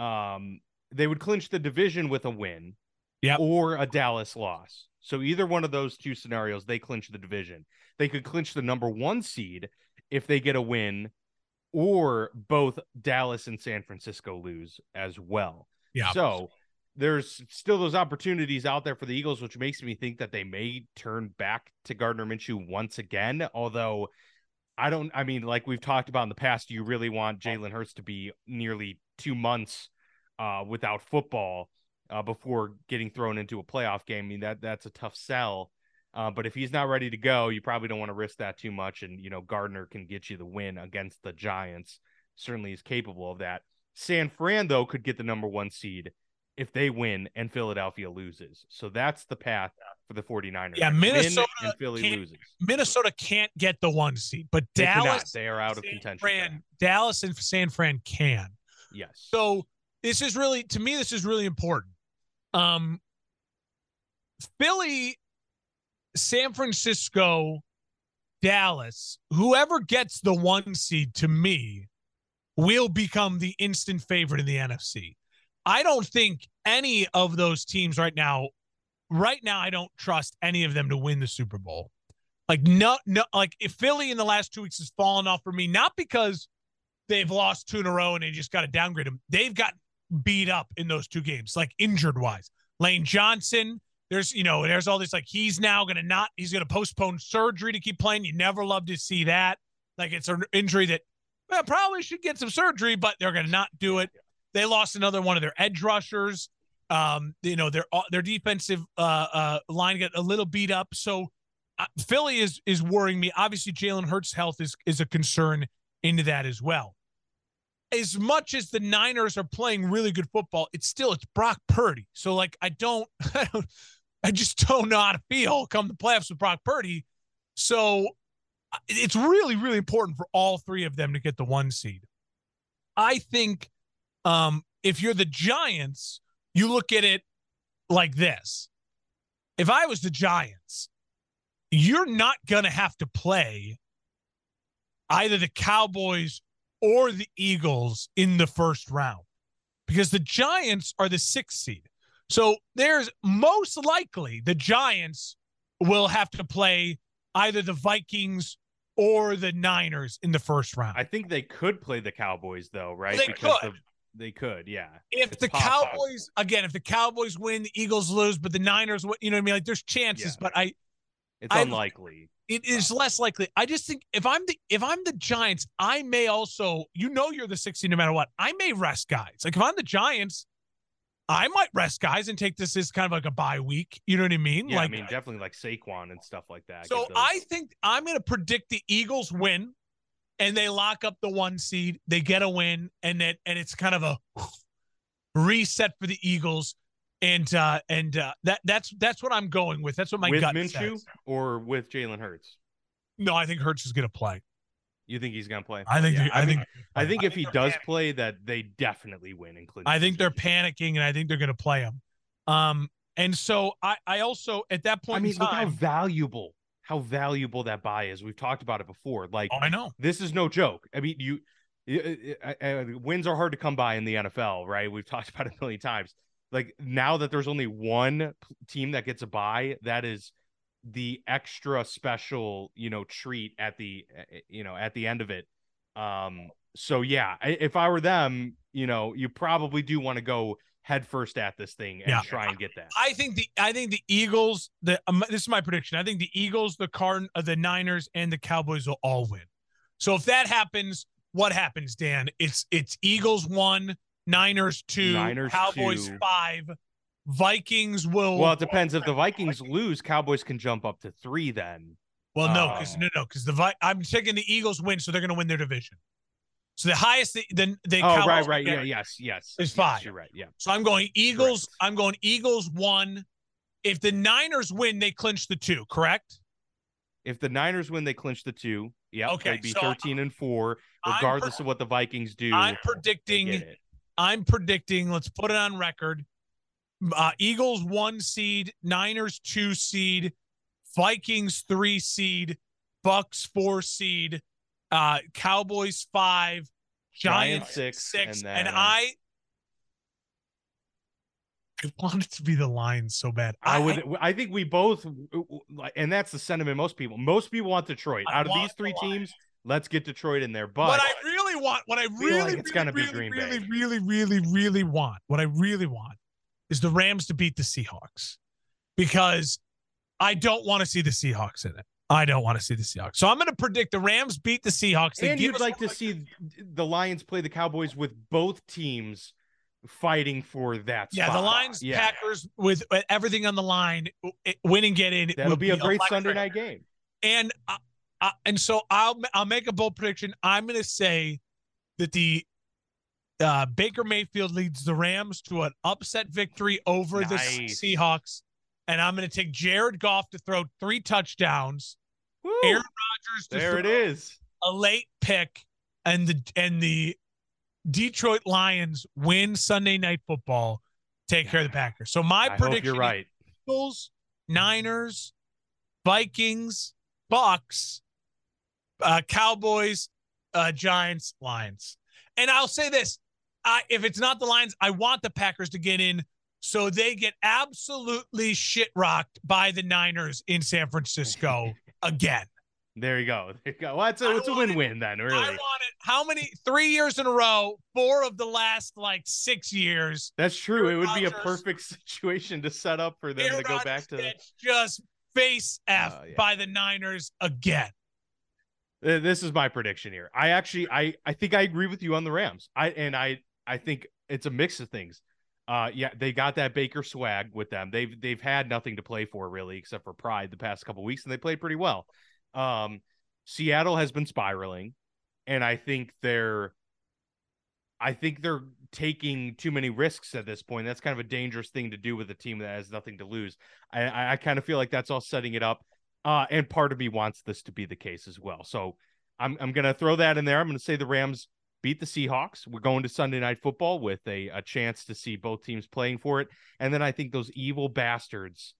um, they would clinch the division with a win yep. or a Dallas loss. So either one of those two scenarios, they clinch the division. They could clinch the number one seed if they get a win, or both Dallas and San Francisco lose as well. Yeah. So there's still those opportunities out there for the Eagles, which makes me think that they may turn back to Gardner Minshew once again. Although I don't, I mean, like we've talked about in the past, you really want Jalen Hurts to be nearly two months uh, without football uh, before getting thrown into a playoff game. I mean that that's a tough sell. Uh, but if he's not ready to go, you probably don't want to risk that too much. And you know Gardner can get you the win against the Giants. Certainly is capable of that. San Fran though could get the number one seed if they win and Philadelphia loses. So that's the path for the 49ers. Yeah, Minnesota and Philly loses. Minnesota can't get the one seed, but they Dallas cannot. they are out of contention. Fran, Dallas and San Fran can. Yes. So this is really to me this is really important um philly San Francisco, Dallas, whoever gets the one seed to me will become the instant favorite in the NFC. I don't think any of those teams right now, right now, I don't trust any of them to win the Super Bowl. Like no, no, like if Philly in the last two weeks has fallen off for me, not because they've lost two in a row and they just got to downgrade them. They've got beat up in those two games, like injured wise. Lane Johnson, there's you know, there's all this like he's now gonna not he's gonna postpone surgery to keep playing. You never love to see that. Like it's an injury that well, probably should get some surgery, but they're gonna not do it. They lost another one of their edge rushers. Um, you know, their their defensive uh, uh, line got a little beat up. So uh, Philly is is worrying me. Obviously, Jalen Hurts' health is is a concern into that as well. As much as the Niners are playing really good football, it's still it's Brock Purdy. So like I don't I don't I just don't know how to feel come the playoffs with Brock Purdy. So uh, it's really really important for all three of them to get the one seed. I think um, if you're the Giants, you look at it like this. If I was the Giants, you're not going to have to play either the Cowboys or the Eagles in the first round because the Giants are the sixth seed. So there's most likely the Giants will have to play either the Vikings or the Niners in the first round. I think they could play the Cowboys though, right? They because could. The, they could, yeah. if It's the. Cowboys again, if the Cowboys win, the Eagles lose, but the Niners, you know what I mean? Like there's chances, Yeah. but I It's I- unlikely. it is less likely. I just think if I'm the if I'm the Giants, I may also, you know, you're the 60 no matter what. I may rest guys. Like if I'm the Giants, I might rest guys and take this as kind of like a bye week. You know what I mean? Yeah, like I mean, definitely like Saquon and stuff like that. so I think I'm going to predict the Eagles win, and they lock up the one seed. They get a win, and then and it's kind of a reset for the Eagles, and uh and uh that that's that's what I'm going with. That's what my with gut Minshew says. or with Jalen Hurts. No, I think Hurts is going to play. You think he's gonna play? I think. Yeah, they- I, mean, think. I think if he does they're play, that they definitely win in Clinton. I think they're panicking, and I think they're going to play him. Um, and so I, I also at that point I mean, in look how valuable, how valuable that bye is. We've talked about it before. Like oh, I know. this is no joke. I mean, you y- y- uh, uh, wins are hard to come by in the NFL, right? We've talked about it a million times. Like now that there's only one team that gets a bye, that is the extra special, you know, treat at the, uh, you know, at the end of it. Um, so yeah, if I were them, you know, you probably do want to go head first at this thing and Yeah. try and get that. I think the I think the Eagles. The um, this is my prediction. I think the Eagles, the Card, uh, the Niners, and the Cowboys will all win. So if that happens, what happens, Dan? It's it's Eagles one, Niners two, Niners Cowboys two. five, Vikings will. Well, it depends. If the Vikings lose, Cowboys can jump up to three. Then Well, no, um, because Oh. no, no, because the Vi- I'm taking the Eagles win, so they're going to win their division. So the highest, the the, the oh, Cowboys right, right, yeah, yes, yes, It's yes, five. You're right. Yeah, So I'm going Eagles. Correct. I'm going Eagles one. If the Niners win, they clinch the two. Correct. if the Niners win, they clinch the two. Yeah. Okay, they'd be so thirteen and four, regardless pre- of what the Vikings do. I'm predicting. I'm predicting. Let's put it on record. Uh, Eagles one seed, Niners two seed, Vikings three seed, Bucks four seed, uh, Cowboys five, Giants, Giants six, six, and and, I. I want it to be the Lions so bad. I would. I think we both, like, and that's the sentiment. Most people, most people want Detroit. I Out of these three the teams, let's get Detroit in there. But what I really want, what I really, like it's really, gonna be really, Green really, Bay. really, really, really want, what I really want is the Rams to beat the Seahawks because I don't want to see the Seahawks in it. I don't want to see the Seahawks. So I'm going to predict the Rams beat the Seahawks. They and give you'd like to see the Lions play the Cowboys with both teams fighting for that. yeah, the. Lions, Yeah. Packers with everything on the line, win and get in. That'll would be a great Sunday night game. And uh, uh, and so I'll I'll make a bold prediction. I'm going to say that the uh, Baker Mayfield leads the Rams to an upset victory over the Seahawks, and I'm going to take Jared Goff to throw three touchdowns, Woo! Aaron Rodgers to there it throw is. a late pick, and the and the Detroit Lions win Sunday Night Football, take care of the Packers. So my I prediction: you're right. Eagles, Niners, Vikings, Bucks, uh, Cowboys, uh, Giants, Lions. And I'll say this: I, if it's not the Lions, I want the Packers to get in so they get absolutely shit rocked by the Niners in San Francisco again. There you go. There you go. Well, it's a, it's a win-win then, really. I want it. How many? Three years in a row. Four of the last like six years. That's true. It would Rodgers, be a perfect situation to set up for them to go back to just face f uh, yeah. by the Niners again. This is my prediction here. I actually, I, I think I agree with you on the Rams. I and I, I think it's a mix of things. Uh, yeah, they got that Baker swag with them. They've they've had nothing to play for really, except for pride the past couple weeks, and they played pretty well. Um, Seattle has been spiraling, and I think they're, I think they're taking too many risks at this point. That's kind of a dangerous thing to do with a team that has nothing to lose. I I, kind of feel like that's all setting it up, uh, and part of me wants this to be the case as well. So I'm I'm gonna throw that in there. I'm gonna say the Rams beat the Seahawks. We're going to Sunday night football with a, a chance to see both teams playing for it. And then I think those evil bastards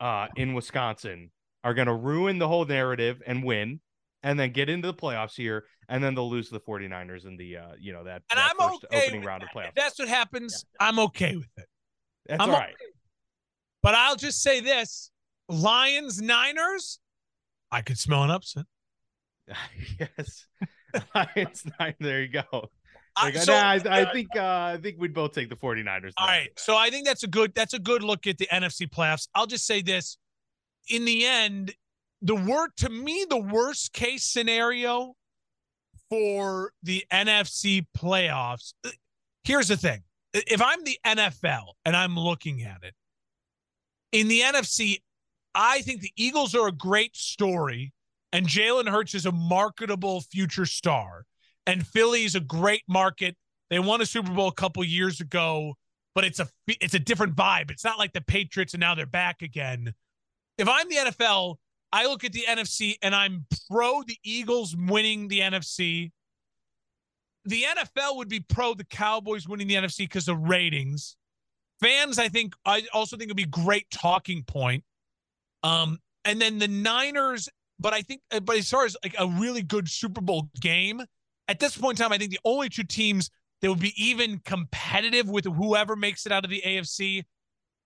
uh, in Wisconsin are going to ruin the whole narrative and win and then get into the playoffs here and then they'll lose to the 49ers in the uh, you know that, and that I'm first okay opening round of playoffs. If that's what happens. Yeah. I'm okay with it. That's I'm all right. Okay. But I'll just say this Lions, Niners, I could smell an upset. yes. Lions nine. There you go. Like, so, nah, I, I, uh, think uh, I think we'd both take the 49ers. All right. So I think that's a good that's a good look at the NFC playoffs. I'll just say this. In the end, the word to me, the worst case scenario for the NFC playoffs. Uh, here's the thing. If I'm the NFL and I'm looking at it, in the NFC, I think the Eagles are a great story and Jalen Hurts is a marketable future star. And Philly is a great market. They won a Super Bowl a couple years ago, but it's a it's a different vibe. It's not like the Patriots and now they're back again. If I'm the NFL, I look at the NFC and I'm pro the Eagles winning the NFC. The NFL would be pro the Cowboys winning the NFC because of ratings. Fans, I think, I also think it'd be great talking point. Um, and then the Niners but I think, uh, but as far as like a really good Super Bowl game, at this point in time, I think the only two teams that would be even competitive with whoever makes it out of the AFC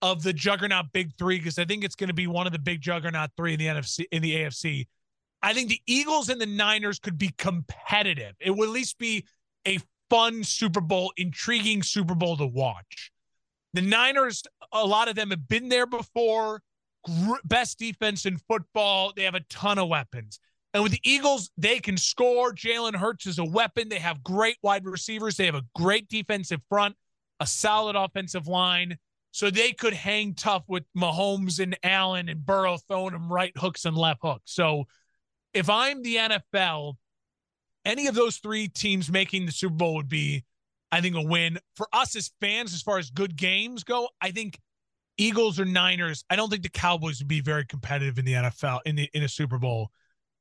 of the juggernaut big three, because I think it's going to be one of the big juggernaut three in the NFC in the AFC. I think the Eagles and the Niners could be competitive. It would at least be a fun Super Bowl, intriguing Super Bowl to watch. The Niners, a lot of them have been there before best defense in football. They have a ton of weapons. And with the Eagles, they can score. Jalen Hurts is a weapon. They have great wide receivers. They have a great defensive front, a solid offensive line. So they could hang tough with Mahomes and Allen and Burrow throwing them right hooks and left hooks. So if I'm the NFL, any of those three teams making the Super Bowl would be, I think, a win. For us as fans, as far as good games go, I think Eagles or Niners, I don't think the Cowboys would be very competitive in the NFL in the in a Super Bowl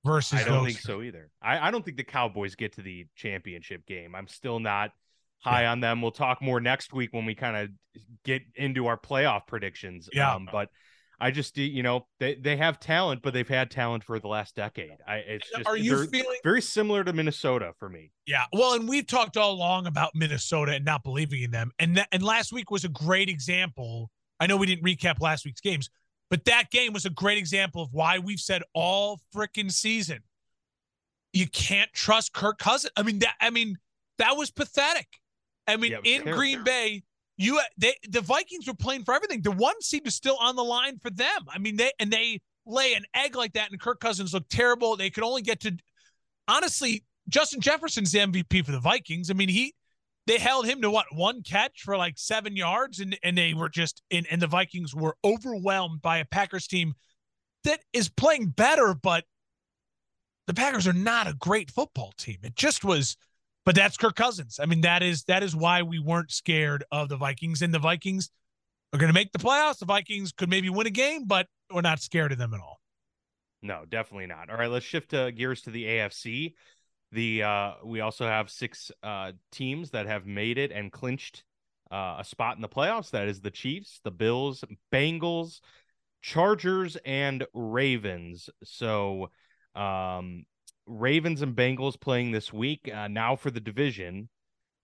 versus. Those. I don't think so either. I, I don't think the Cowboys get to the championship game. I'm still not high yeah. on them. We'll talk more next week when we kind of get into our playoff predictions. Yeah. Um, but I just you know they, they have talent, but they've had talent for the last decade. I it's just are you feeling very similar to Minnesota for me? Yeah, well, and we've talked all along about Minnesota and not believing in them, and that, and last week was a great example I know we didn't recap last week's games, but that game was a great example of why we've said all freaking season you can't trust Kirk Cousins. I mean that I mean that was pathetic. I mean yeah, in terrible. Green Bay, you they the Vikings were playing for everything. The one seed was still on the line for them. I mean they and they lay an egg like that and Kirk Cousins looked terrible. They could only get to honestly Justin Jefferson's the MVP for the Vikings. I mean he they held him to what one catch for like seven yards, and and they were just in and the Vikings were overwhelmed by a Packers team that is playing better, but the Packers are not a great football team. It just was, but that's Kirk Cousins. I mean, that is that is why we weren't scared of the Vikings, and the Vikings are going to make the playoffs. The Vikings could maybe win a game, but we're not scared of them at all. No, definitely not. All right, let's shift uh, gears to the AFC. The uh, we also have six uh, teams that have made it and clinched uh, a spot in the playoffs. That is the Chiefs, the Bills, Bengals, Chargers and Ravens. So, um, Ravens and Bengals playing this week uh, now for the division,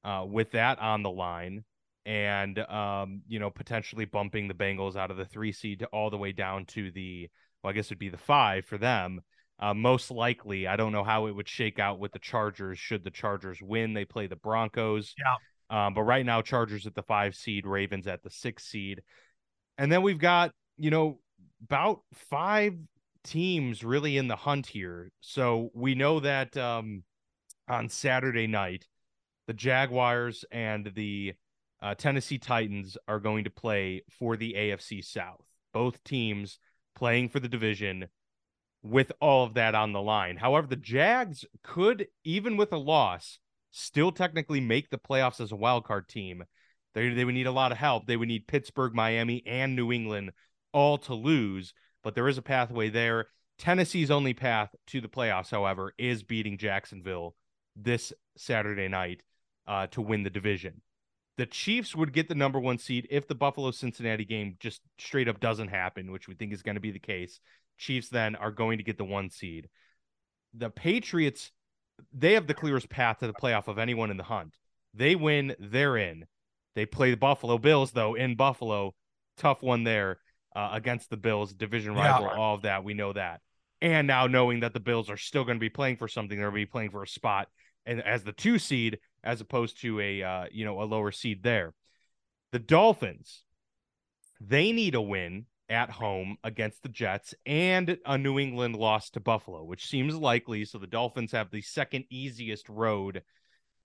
uh, with that on the line, and um, you know potentially bumping the Bengals out of the three seed all the way down to the well, I guess it'd be the five for them. Uh, most likely, I don't know how it would shake out with the Chargers. Should the Chargers win, they play the Broncos. Yeah. Um, but right now, Chargers at the five seed, Ravens at the six seed, and then we've got you know about five teams really in the hunt here. So we know that um, on Saturday night, the Jaguars and the uh, Tennessee Titans are going to play for the AFC South. Both teams playing for the division with all of that on the line. However, the Jags could, even with a loss, still technically make the playoffs as a wild card team. They, they would need a lot of help. They would need Pittsburgh, Miami, and New England all to lose, but there is a pathway there. Tennessee's only path to the playoffs, however, is beating Jacksonville this Saturday night uh, to win the division. The Chiefs would get the number one seed if the Buffalo Cincinnati game just straight up doesn't happen, which we think is going to be the case. Chiefs then are going to get the one seed. The Patriots, they have the clearest path to the playoff of anyone in the hunt. They win, they're in. They play the Buffalo Bills, though, in Buffalo. Tough one there uh, against the Bills, division rival, yeah. all of that. We know that. And now knowing that the Bills are still going to be playing for something, they're going to be playing for a spot and as the two seed, as opposed to a uh, you know a lower seed there. The Dolphins, they need a win at home against the Jets and a New England loss to Buffalo, which seems likely. So the Dolphins have the second easiest road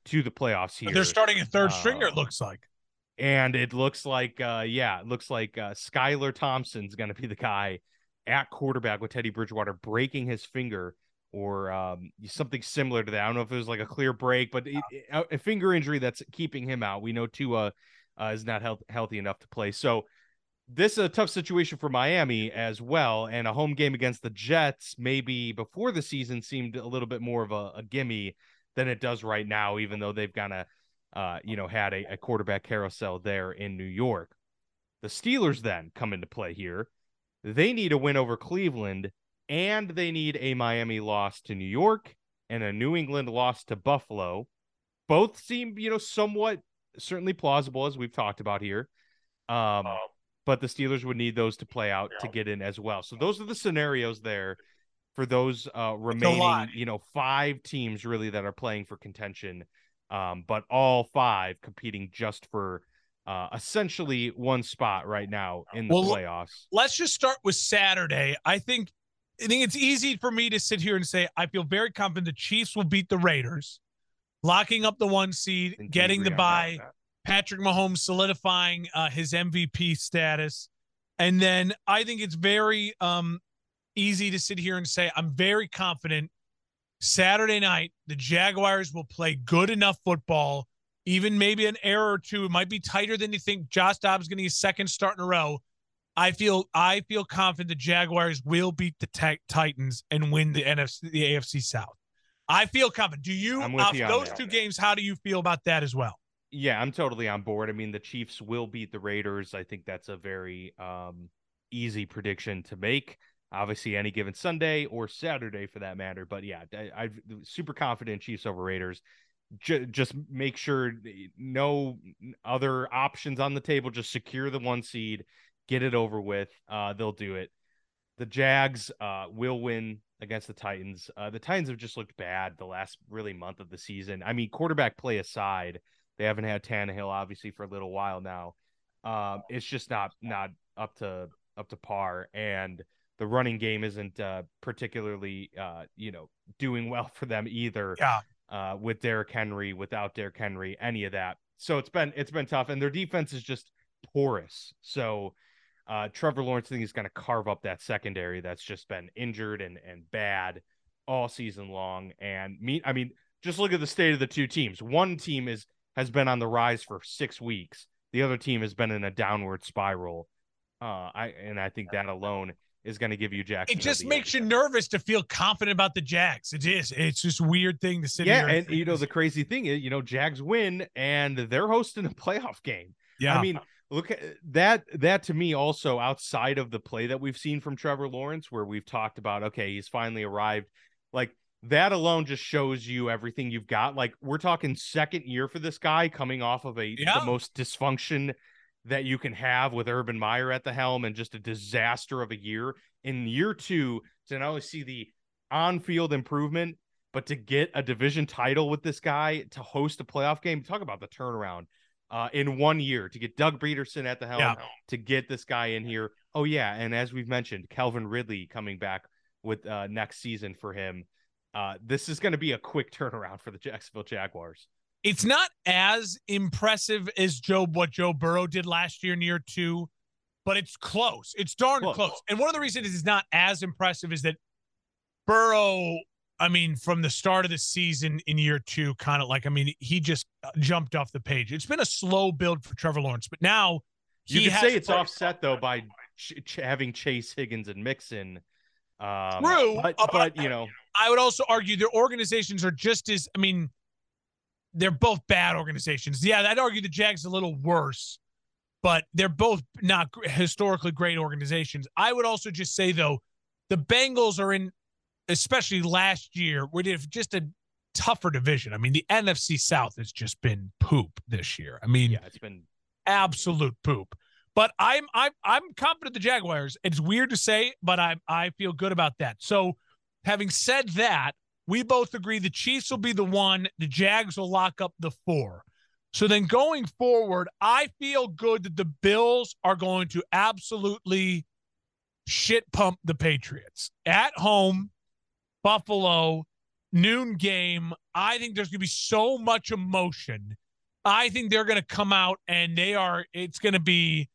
to the playoffs here. They're starting a third uh, stringer, it looks like and it looks like uh yeah it looks like uh skylar thompson's gonna be the guy at quarterback with teddy bridgewater breaking his finger or um something similar to that i don't know if it was like a clear break but it, a finger injury that's keeping him out we know tua uh, is not health- healthy enough to play so this is a tough situation for Miami as well, and a home game against the Jets maybe before the season seemed a little bit more of a, a gimme than it does right now, even though they've kind of uh, you know, had a, a quarterback carousel there in New York. The Steelers then come into play here. They need a win over Cleveland, and they need a Miami loss to New York and a New England loss to Buffalo. Both seem, you know, somewhat certainly plausible as we've talked about here. Um, uh, but the Steelers would need those to play out yeah. to get in as well. So those are the scenarios there for those uh, remaining, you know, five teams really that are playing for contention um, but all five competing just for uh, essentially one spot right now in the well, playoffs. Let's just start with Saturday. I think I think it's easy for me to sit here and say I feel very confident the Chiefs will beat the Raiders, locking up the one seed, getting the bye. Patrick Mahomes solidifying uh, his MVP status, and then I think it's very um, easy to sit here and say I'm very confident Saturday night, the Jaguars will play good enough football, even maybe an error or two. It might be tighter than you think. Josh Dobbs getting his second start in a row. I feel I feel confident the Jaguars will beat the t- Titans and win the NFC the AFC South. I feel confident. Do you? Off you those two games, how do you feel about that as well? Yeah, I'm totally on board. I mean, the Chiefs will beat the Raiders. I think that's a very um, easy prediction to make obviously any given Sunday or Saturday for that matter. But yeah, I, am super confident Chiefs over Raiders. J- just make sure no other options on the table. Just secure the one seed, get it over with. Uh, they'll do it. The Jags uh, will win against the Titans. Uh, the Titans have just looked bad the last really month of the season. I mean, quarterback play aside, they haven't had Tannehill obviously for a little while now. Um, it's just not not up to up to par and the running game isn't uh, particularly uh, you know doing well for them either. Yeah. Uh, with Derrick Henry, without Derrick Henry, any of that. So it's been it's been tough, and their defense is just porous. So uh, Trevor Lawrence I think is going to carve up that secondary that's just been injured and and bad all season long. And me, I mean, just look at the state of the two teams. One team is has been on the rise for six weeks. The other team has been in a downward spiral. Uh, I and I think that alone is going to give you Jackson. It just makes you nervous to feel confident about the Jags. It is. It's just weird thing to sit. Yeah, and, and you know the crazy thing is, you know, Jags win and they're hosting a playoff game. Yeah, I mean, look at that that to me also outside of the play that we've seen from Trevor Lawrence where we've talked about okay he's finally arrived like that alone just shows you everything you've got like we're talking second year for this guy coming off of a yeah. the most dysfunction that you can have with Urban Meyer at the helm and just a disaster of a year in year 2 to not only see the on-field improvement but to get a division title with this guy to host a playoff game talk about the turnaround uh, in one year to get Doug Pederson at the helm, yeah. to get this guy in here. Oh yeah, and as we've mentioned, Calvin Ridley coming back with uh, next season for him. Uh, this is going to be a quick turnaround for the Jacksonville Jaguars. It's not as impressive as Joe what Joe Burrow did last year in year two, but it's close. It's darn close. close. And one of the reasons it's not as impressive is that Burrow I mean, from the start of the season in year two, kind of like, I mean, he just uh, jumped off the page. It's been a slow build for Trevor Lawrence, but now you can say it's offset though by ch- ch- having Chase Higgins and Mixon. Um, True, but, uh, but you know, I would also argue their organizations are just as. I mean, they're both bad organizations. Yeah, I'd argue the Jags a little worse, but they're both not historically great organizations. I would also just say though, the Bengals are in especially last year, we did just a tougher division. I mean, the NFC South has just been poop this year. I mean, yeah, it's been absolute poop. But I'm I'm I'm confident the Jaguars. It's weird to say, but I I feel good about that. So, having said that, we both agree the Chiefs will be the one, the Jags will lock up the four. So then going forward, I feel good that the Bills are going to absolutely shit pump the Patriots at home Buffalo, noon game. I think there's going to be so much emotion. I think they're going to come out and they are. It's going to be.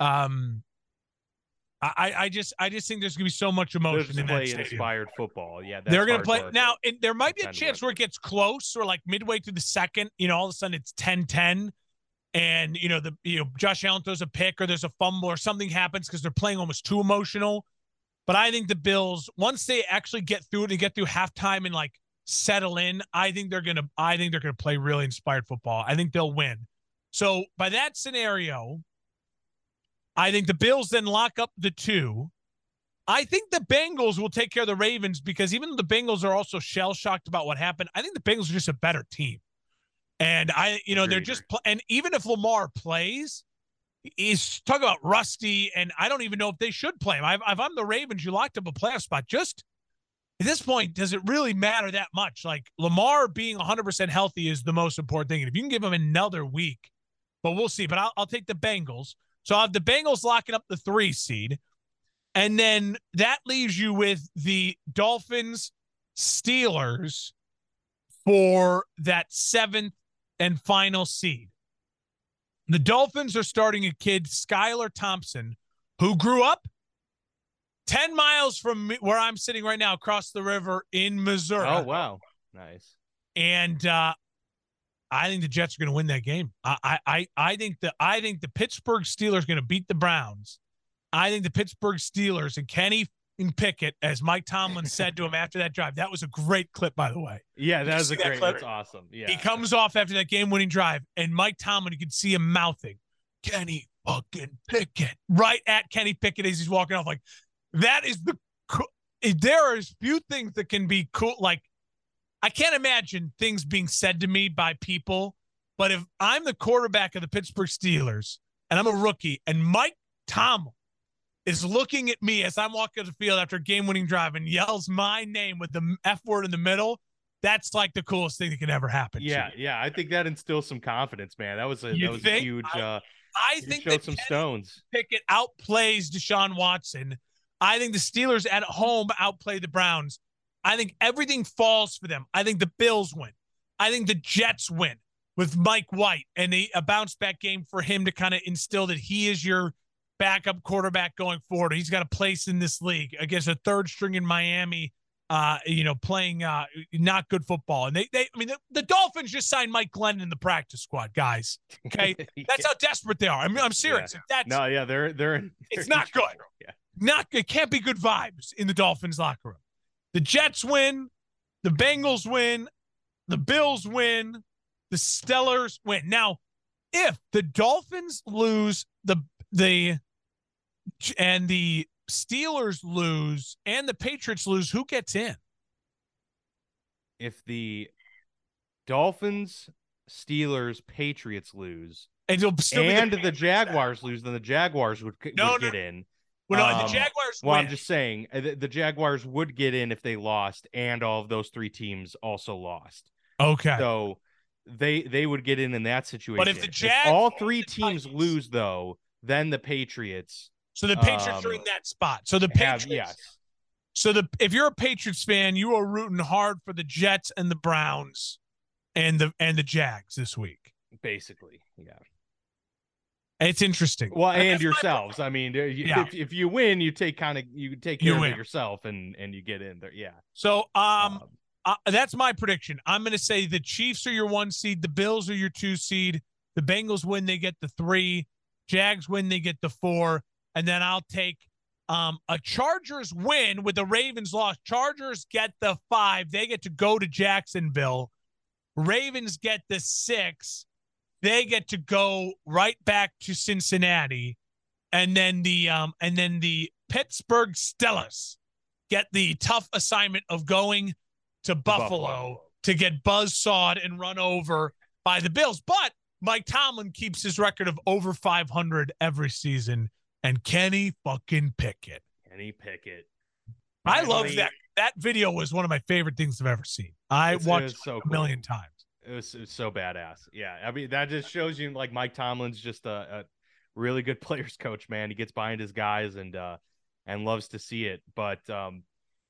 Um, I, I just I just think there's gonna be so much emotion in play inspired football. Yeah, they're gonna play now. And there might be a chance where it gets close, or like midway through the second, you know, all of a sudden it's 10-10 and you know the you know Josh Allen throws a pick or there's a fumble or something happens because they're playing almost too emotional. But I think the Bills, once they actually get through it and get through halftime and like settle in, I think they're gonna I think they're gonna play really inspired football. I think they'll win. So by that scenario, I think the Bills then lock up the two. I think the Bengals will take care of the Ravens because even though the Bengals are also shell shocked about what happened, I think the Bengals are just a better team. And I, you know, Agreed. they're just, and even if Lamar plays, he's talking about rusty, and I don't even know if they should play him. If I'm the Ravens, you locked up a playoff spot. Just at this point, does it really matter that much? Like Lamar being 100% healthy is the most important thing. And if you can give him another week, but we'll see. But I'll, I'll take the Bengals. So I'll have the Bengals locking up the three seed. And then that leaves you with the Dolphins, Steelers for that seventh and final seed. The Dolphins are starting a kid, Skylar Thompson, who grew up 10 miles from where I'm sitting right now across the river in Missouri. Oh, wow. Nice. And uh, I think the Jets are going to win that game. I, I, I think the I think the Pittsburgh Steelers are going to beat the Browns. I think the Pittsburgh Steelers and Kenny Pickett, as Mike Tomlin said to him after that drive. That was a great clip, by the way. Yeah, that was a great. That that's awesome. Yeah, he comes off after that game-winning drive, and Mike Tomlin, you can see him mouthing, "Kenny fucking Pickett," right at Kenny Pickett as he's walking off. Like that is the. There is few things that can be cool. Like I can't imagine things being said to me by people, but if I'm the quarterback of the Pittsburgh Steelers and I'm a rookie, and Mike Tomlin is looking at me as I'm walking the field after a game winning drive and yells my name with the F word in the middle, that's like the coolest thing that can ever happen. Yeah, yeah. I think that instills some confidence, man. That was a you that was a huge uh I, I think that some Kenny stones. Pickett outplays Deshaun Watson. I think the Steelers at home outplay the Browns. I think everything falls for them. I think the Bills win. I think the Jets win with Mike White and a, a bounce back game for him to kind of instill that he is your backup quarterback going forward. He's got a place in this league against a third string in Miami. Uh, you know, playing uh, not good football, and they, they, I mean, the, the Dolphins just signed Mike Glennon in the practice squad, guys. Okay, yeah. that's how desperate they are. I mean, I'm serious. Yeah. That's no, yeah, they're they're. they're it's not good. Yeah, not it can't be good vibes in the Dolphins locker room. The Jets win, the Bengals win, the Bills win, the Steelers win. Now, if the Dolphins lose the the and the Steelers lose and the Patriots lose, who gets in? If the Dolphins, Steelers, Patriots lose, and, and the, the Jaguars lose, then the Jaguars would, no, would no. get in. Well, no, um, the Jaguars. Well, win. I'm just saying uh, the, the, Jaguars would get in if they lost, and all of those three teams also lost. Okay. So they they would get in in that situation. But if the Jags, if all three teams lose, though, then the Patriots. So the Patriots um, are in that spot. So the Patriots. Have, yes. So the if you're a Patriots fan, you are rooting hard for the Jets and the Browns, and the and the Jags this week. Basically, yeah. It's interesting. Well, and, yourselves. I mean, yeah. if, if you win, you take kind of you take care you of it yourself, and and you get in there. Yeah. So um, um uh, that's my prediction. I'm going to say the Chiefs are your one seed, the Bills are your two seed, the Bengals win, they get the three, Jags win, they get the four, and then I'll take um, a Chargers win with the Ravens loss. Chargers get the five, they get to go to Jacksonville. Ravens get the six, they get to go right back to Cincinnati, and then the um, and then the Pittsburgh Steelers get the tough assignment of going to Buffalo, Buffalo, to get buzz sawed and run over by the Bills. But Mike Tomlin keeps his record of over 500 every season. And Kenny fucking Pickett. Kenny Pickett. I love that. That video was one of my favorite things I've ever seen. I watched it so a million cool. times. It was, it was, so badass. Yeah. I mean, that just shows you like Mike Tomlin's just a, a really good players coach, man. He gets behind his guys and, uh, and loves to see it. But, um,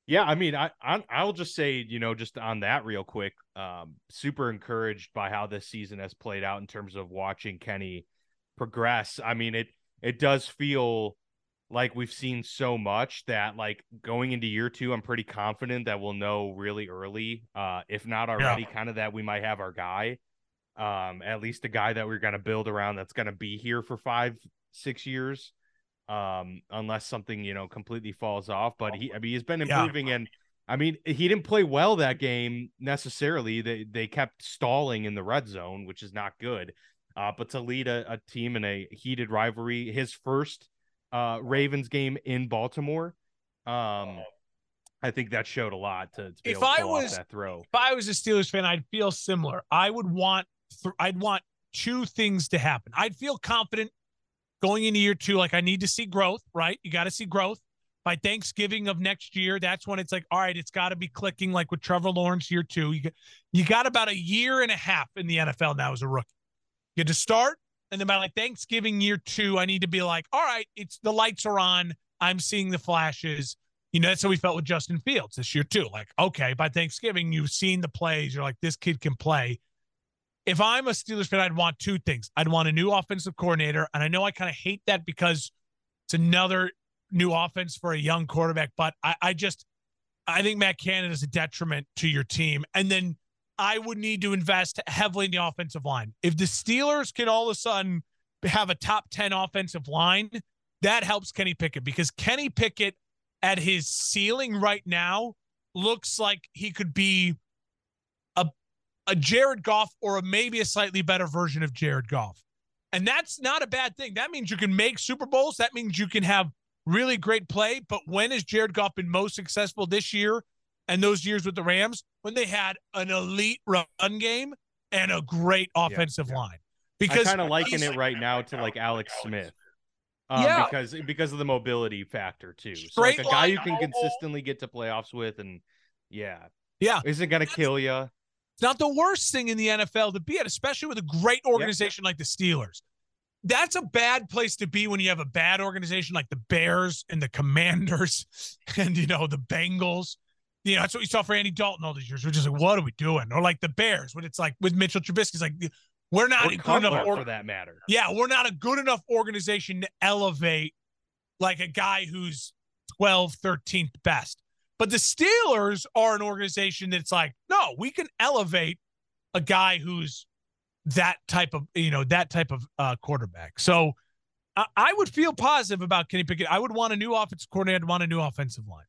yeah, I mean, I, I will just say, you know, just on that real quick, um, super encouraged by how this season has played out in terms of watching Kenny progress. I mean, it it does feel like we've seen so much that like going into year two, I'm pretty confident that we'll know really early, uh, if not already, yeah. kind of that we might have our guy, um, at least a guy that we're gonna build around that's gonna be here for five, six years um, unless something you know completely falls off. But he, I mean, he's been improving, yeah. and I mean, he didn't play well that game necessarily. They they kept stalling in the red zone, which is not good. Uh, but to lead a, a team in a heated rivalry, his first uh, Ravens game in Baltimore, um, I think that showed a lot to, to if I was, that throw. If I was a Steelers fan, I'd feel similar. I would want th- I'd want two things to happen. I'd feel confident going into year two, like I need to see growth, right? You got to see growth by Thanksgiving of next year. That's when it's like, all right, it's got to be clicking like with Trevor Lawrence year two. You got, you got about a year and a half in the NFL now as a rookie. Get to start, and then by like Thanksgiving year two, I need to be like, all right, it's the lights are on. I'm seeing the flashes. You know, that's how we felt with Justin Fields this year too. Like, okay, by Thanksgiving, you've seen the plays. You're like, this kid can play if I'm a Steelers fan, I'd want two things. I'd want a new offensive coordinator. And I know I kind of hate that because it's another new offense for a young quarterback, but I, I just I think Matt Canada is a detriment to your team. And then I would need to invest heavily in the offensive line. If the Steelers can all of a sudden have a top 10 offensive line, that helps Kenny Pickett because Kenny Pickett at his ceiling right now looks like he could be a a Jared Goff or a maybe a slightly better version of Jared Goff. And that's not a bad thing. That means you can make Super Bowls. That means you can have really great play. But when has Jared Goff been most successful this year and those years with the Rams? When they had an elite run game and a great offensive yeah, yeah. line. Because I kind of liken it right now to like Alex Smith. Um, yeah. because because of the mobility factor too. So like a guy you can consistently get to playoffs with, and yeah, yeah, isn't gonna kill you. It's not the worst thing in the NFL to be at, especially with a great organization like the Steelers. That's a bad place to be when you have a bad organization like the Bears and the Commanders and, you know, the Bengals. You know, that's what we saw for Andy Dalton all these years. We're just like, what are we doing? Or like the Bears, when it's like with Mitchell Trubisky, it's like, we're not or good enough or, for that matter. Yeah, we're not a good enough organization to elevate like a guy who's 12, 13th best. But the Steelers are an organization that's like, no, we can elevate a guy who's that type of, you know, that type of uh, quarterback. So I, I would feel positive about Kenny Pickett. I would want a new offensive coordinator, I'd want a new offensive line.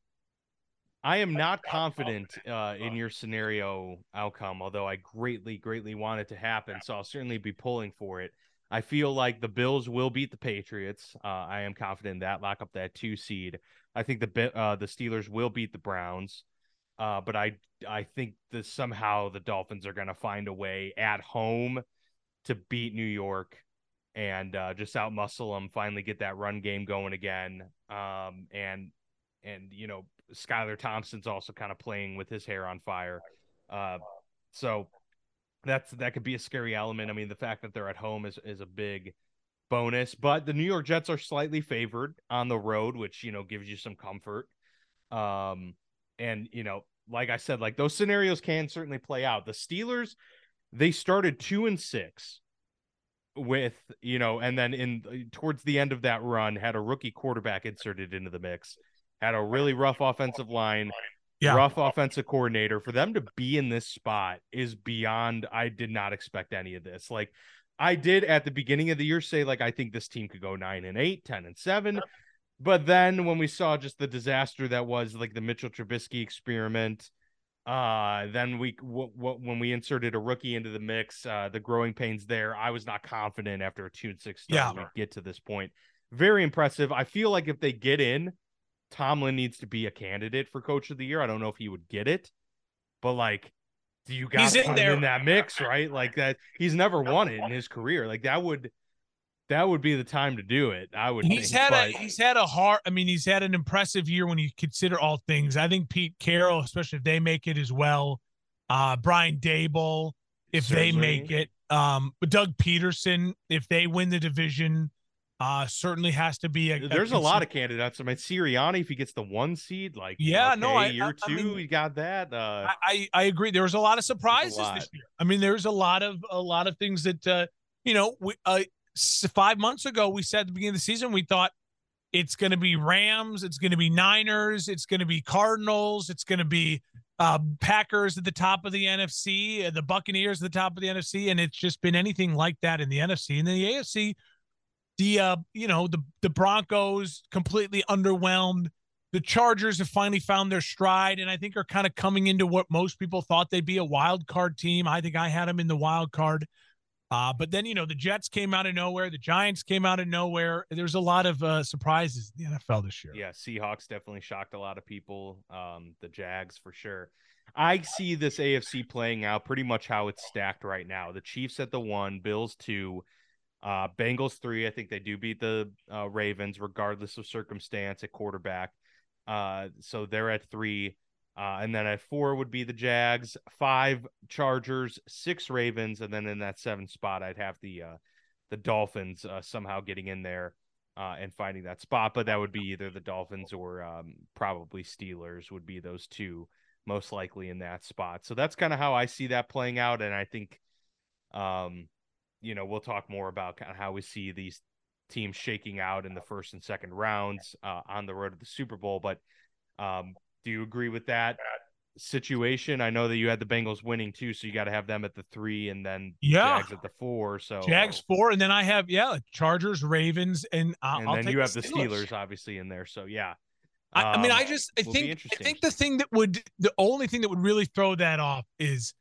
I am not confident uh, in your scenario outcome, although I greatly, greatly want it to happen. So I'll certainly be pulling for it. I feel like the Bills will beat the Patriots. Uh, I am confident in that. Lock up that two seed. I think the uh, the Steelers will beat the Browns. Uh, but I I think that somehow the Dolphins are going to find a way at home to beat New York and uh, just outmuscle them. Finally, get that run game going again. Um, and and you know Skylar Thompson's also kind of playing with his hair on fire. Uh, so that's that could be a scary element. I mean, the fact that they're at home is is a big bonus, but the New York Jets are slightly favored on the road, which you know gives you some comfort. Um, and you know, like I said, like those scenarios can certainly play out. The Steelers, they started two and six with you know, and then in towards the end of that run, had a rookie quarterback inserted into the mix, had a really rough offensive line, yeah. rough offensive coordinator. For them to be in this spot is beyond. I did not expect any of this. Like I did at the beginning of the year say, like I think this team could go nine and eight, 10 and seven. But then when we saw just the disaster that was like the Mitchell Trubisky experiment, uh, then we w- w- when we inserted a rookie into the mix, uh, the growing pains there. I was not confident after a two and six start yeah. get to this point. Very impressive. I feel like if they get in, Tomlin needs to be a candidate for coach of the year. I don't know if he would get it, but like, do you got in, in that mix, right? Like that, he's never won it in his career. Like that would that would be the time to do it. I would. He's think, had but... a he's had a hard. I mean, he's had an impressive year when you consider all things. I think Pete Carroll, especially if they make it as well, uh, Brian Daboll, if Certainly. they make it, um, Doug Pederson, if they win the division, uh, certainly has to be a. There's a, a lot of candidates. I mean, Sirianni, if he gets the one seed, like yeah, okay, no, I, year I, two, I mean, we got that. Uh, I I agree. There was a lot of surprises lot. this year. I mean, there's a lot of a lot of things that uh, you know we uh, five months ago, we said at the beginning of the season, we thought it's going to be Rams, it's going to be Niners, it's going to be Cardinals, it's going to be uh, Packers at the top of the NFC, uh, the Buccaneers at the top of the NFC, and it's just been anything like that in the NFC. And then the AFC, the uh, you know the the Broncos completely underwhelmed. The Chargers have finally found their stride, and I think are kind of coming into what most people thought they'd be a wild card team. I think I had them in the wild card. Uh, but then, you know, the Jets came out of nowhere. The Giants came out of nowhere. There's a lot of uh, surprises in the NFL this year. Yeah, Seahawks definitely shocked a lot of people. Um, the Jags for sure. I see this AFC playing out pretty much how it's stacked right now. The Chiefs at the one, Bills two, uh, Bengals three. I think they do beat the uh, Ravens regardless of circumstance at quarterback. Uh, so they're at three. Uh, and then at four would be the Jags, five Chargers, six Ravens, and then in that seventh spot, I'd have the uh, the Dolphins uh, somehow getting in there uh, and finding that spot. But that would be either the Dolphins or um, probably Steelers would be those two most likely in that spot. So that's kind of how I see that playing out, and I think, um, you know, we'll talk more about kind of how we see these teams shaking out in the first and second rounds uh, on the road to the Super Bowl, but. Um, do you agree with that situation? I know that you had the Bengals winning too, so you got to have them at the three and then yeah. Jags at the four. So Jags four, and then I have yeah Chargers, Ravens, and I'll, and then I'll you have the Steelers. Steelers. obviously in there. So yeah. Um, I, I, mean, I um, just I think I think the thing that would the only thing that would really throw that off is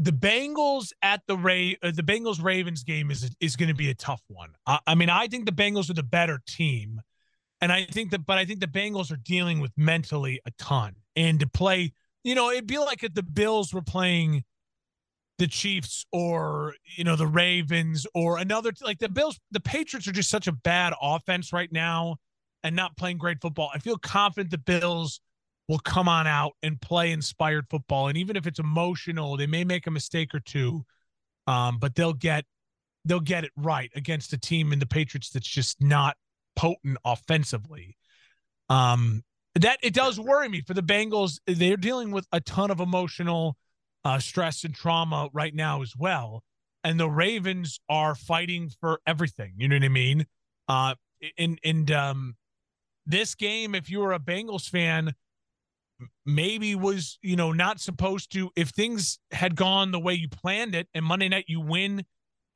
the Bengals at the Ray uh, the Bengals Ravens game is is going to be a tough one. I, I mean, I think the Bengals are the better team. And I think that, but I think the Bengals are dealing with mentally a ton. And to play, you know, it'd be like if the Bills were playing the Chiefs or, you know, the Ravens or another, like the Bills, the Patriots are just such a bad offense right now and not playing great football. I feel confident the Bills will come on out and play inspired football. And even if it's emotional, they may make a mistake or two, um, but they'll get they'll get it right against a team in the Patriots that's just not potent offensively. Um, that it does worry me for the Bengals. They're dealing with a ton of emotional uh, stress and trauma right now as well, and the Ravens are fighting for everything. You know what I mean? Uh, and and um, this game, if you were a Bengals fan, maybe was you know not supposed to. If things had gone the way you planned it, and Monday night you win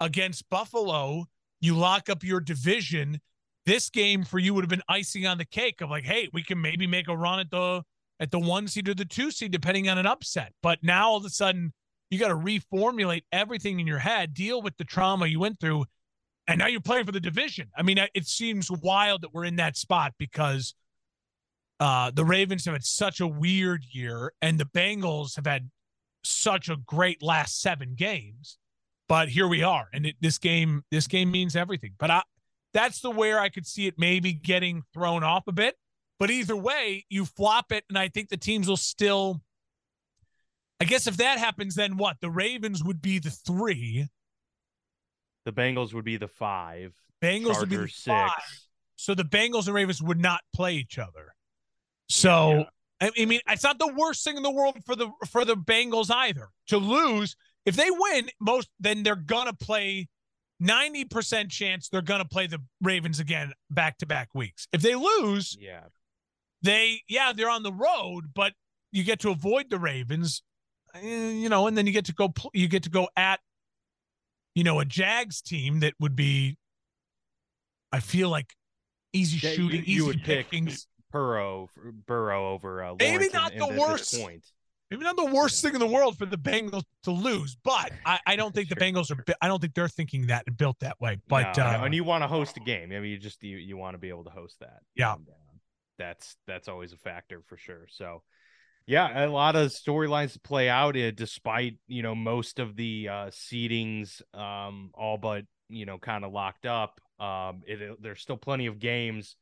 against Buffalo, you lock up your division this game for you would have been icing on the cake of like, hey, we can maybe make a run at the at the one seed or the two seed, depending on an upset. But now all of a sudden, you got to reformulate everything in your head, deal with the trauma you went through, And now you're playing for the division. I mean, it seems wild that we're in that spot because uh, the Ravens have had such a weird year, and the Bengals have had such a great last seven games. But here we are, and it, this game, this game means everything. But I, that's the where I could see it maybe getting thrown off a bit. But either way, you flop it, and I think the teams will still. I guess if that happens, then what? The Ravens would be the three. The Bengals would be the five. Bengals Chargers, would be the six. five. So the Bengals and Ravens would not play each other. So Yeah. I mean, it's not the worst thing in the world for the for the Bengals either. To lose, if they win, most then they're gonna play 90% chance they're gonna play the Ravens again back to back weeks. If they lose, Yeah. they yeah, they're on the road, but you get to avoid the Ravens, eh, you know, and then you get to go you get to go at you know, a Jags team that would be I feel like easy Yeah, you- shooting, you easy would pick pickings. Burrow, Burrow over uh, Maybe not the worst. point. Maybe not the worst Yeah. thing in the world for the Bengals to lose, but I, I don't think the Bengals are. I don't think they're thinking that and built that way. But No, uh, no, and you want to host a game. I mean, you just you, you want to be able to host that. Yeah. And, uh, that's that's always a factor for sure. So, yeah, a lot of storylines to play out. Uh, despite you know most of the uh, seedings, um, all but you know kind of locked up. Um, it, there's still plenty of games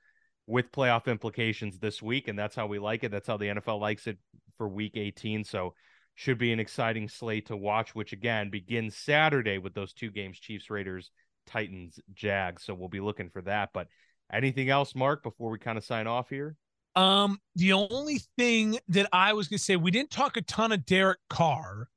with playoff implications this week, and that's how we like it. That's how the NFL likes it for Week 18. So. Should be an exciting slate to watch, which again begins Saturday with those two games Chiefs Raiders Titans, Jags. So we'll be looking for that. But anything else, Mark, before we kind of sign off here? um, the only thing that I was gonna say, we didn't talk a ton of Derek Carr,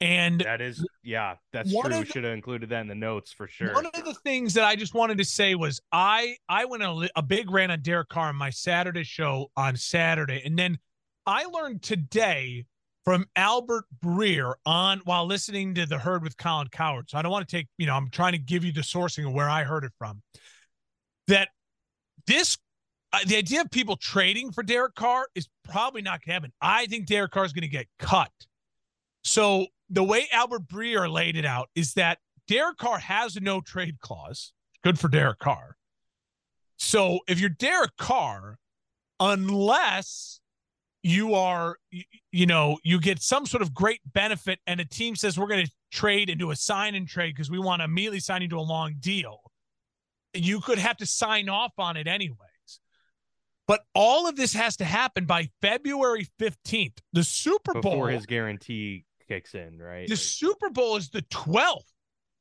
and That is, yeah, that's true. We should have included that in the notes for sure. One of the things that I just wanted to say was I I went a, a big rant on Derek Carr on my Saturday show on Saturday, and then I learned today from Albert Breer on while listening to the Herd with Colin Cowherd. So I don't want to take you know I'm trying to give you the sourcing of where I heard it from. That this uh, the idea of people trading for Derek Carr is probably not going to happen. I think Derek Carr is going to get cut. So the way Albert Breer laid it out is that Derek Carr has a no trade clause. Good for Derek Carr. So if you're Derek Carr, unless you are, you, know, you get some sort of great benefit and a team says we're going to trade and do a sign and trade because we want to immediately sign you to a long deal, you could have to sign off on it anyways. But all of this has to happen by February 15th. The Super Bowl Before his guarantee kicks in, right? the Super Bowl is the 12th.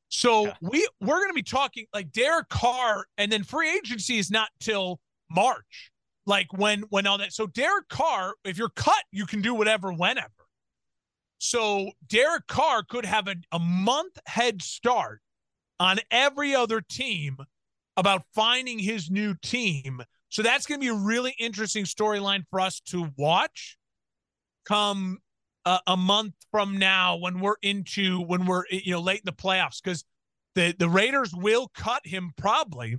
So Yeah. we we're going to be talking like Derek Carr and then free agency is not till March. Like when when all that so Derek Carr if you're cut you can do whatever whenever. So Derek Carr could have a, a month head start on every other team about finding his new team. So that's going to be a really interesting storyline for us to watch come a, a month from now when we're into when we're you know late in the playoffs because the the Raiders will cut him probably.